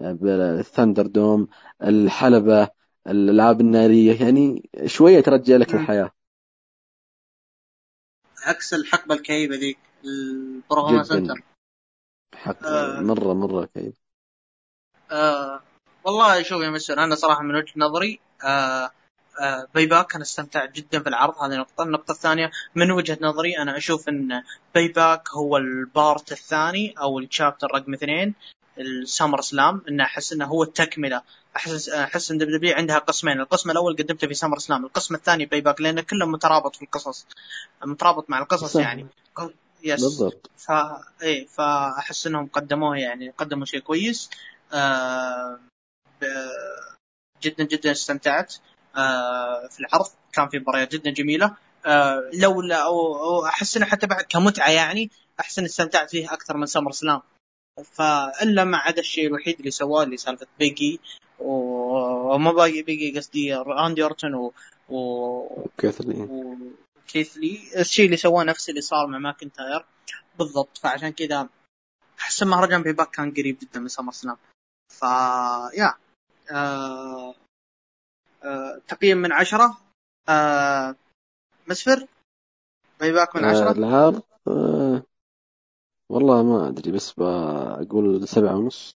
S2: ال ThunderDome الحلبة الألعاب النارية. يعني شوية ترجع لك الحياة.
S1: عكس الحقبة الكئيبة ذيك ال Performance Center.
S2: حق آه. مرة مرة كئيب
S1: آه. والله شوف يا مسفر أنا صراحة من وجهة نظري آه آه Payback أنا استمتعت جدا بالعرض. هذه نقطة، النقطة الثانية من وجهة نظري أنا أشوف إن Payback هو ال part الثاني أو ال chapter رقم اثنين ال SummerSlam انه أحس إنه هو التكملة أحس أحس إن W عندها قسمين. القسم الأول قدمته في SummerSlam القسم الثاني Payback لأنه كله مترابط في القصص. مترابط مع القصص. يعني. yes بالضبط. ف إيه فأحس إنهم قدموه يعني قدموا شيء كويس. آه جدا جدا استمتعت. آه في العرض كان في مباريات جدا جميلة. آه لولا أو, أو أحس إنه حتى بعد كمتعة يعني أحس إني استمتعت فيه أكثر من SummerSlam فإلا ما عدا الشيء الوحيد اللي سواه اللي سالفة بيجي وما باقي بيجي قصدي راندي اورتون و و
S2: كيث
S1: لي وكيث لي الشيء اللي سواه نفس اللي صار مع ماكنتاير بالضبط. فعشان كذا احس المهرجان Payback كان قريب جدا من SummerSlam. ف yeah. آه... آه... تقييم من عشرة. آه... مسفر. Payback من عشرة.
S2: آه العرض آه والله ما أدري بس بقول سبعة ونص.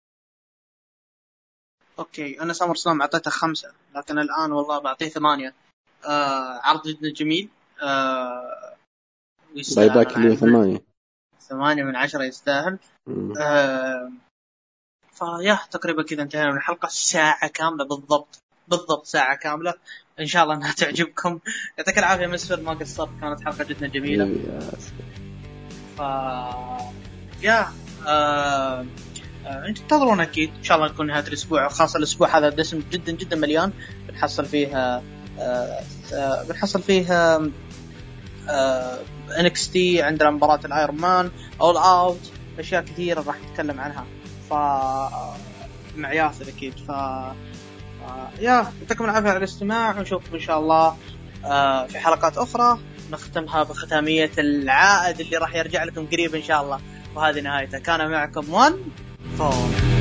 S1: okay أنا SummerSlam أعطيته خمسة لكن الآن والله بعطيه ثمانية. آه عرض جدا جميل. آه
S2: Payback اللي ثمانية.
S1: ثمانية من عشرة يستاهل. آه ف yeah تقريبا كذا انتهينا من الحلقة. ساعة كاملة بالضبط بالضبط ساعة كاملة. إن شاء الله إنها تعجبكم. يعطيك العافية مسفر ما قصرت كانت حلقة جدا جميلة. ف yeah آه... آه... انتظرونا أكيد إن شاء الله نكون نهاية الأسبوع خاصه الأسبوع هذا دسم جدا جدا مليان. بنحصل فيه آه... آه... بنحصل فيه آه... NXT عندنا مباراة ال Iron Man All Out أشياء كثيرة راح نتكلم عنها. ف مع ياسر أكيد. ف yeah يعطيكم العافية على الاستماع ونشوفكم إن شاء الله آه في حلقات أخرى. نختمها بختامية العائد اللي راح يرجع لكم قريب إن شاء الله. وهذه نهايته. كان معكم 1 Fall.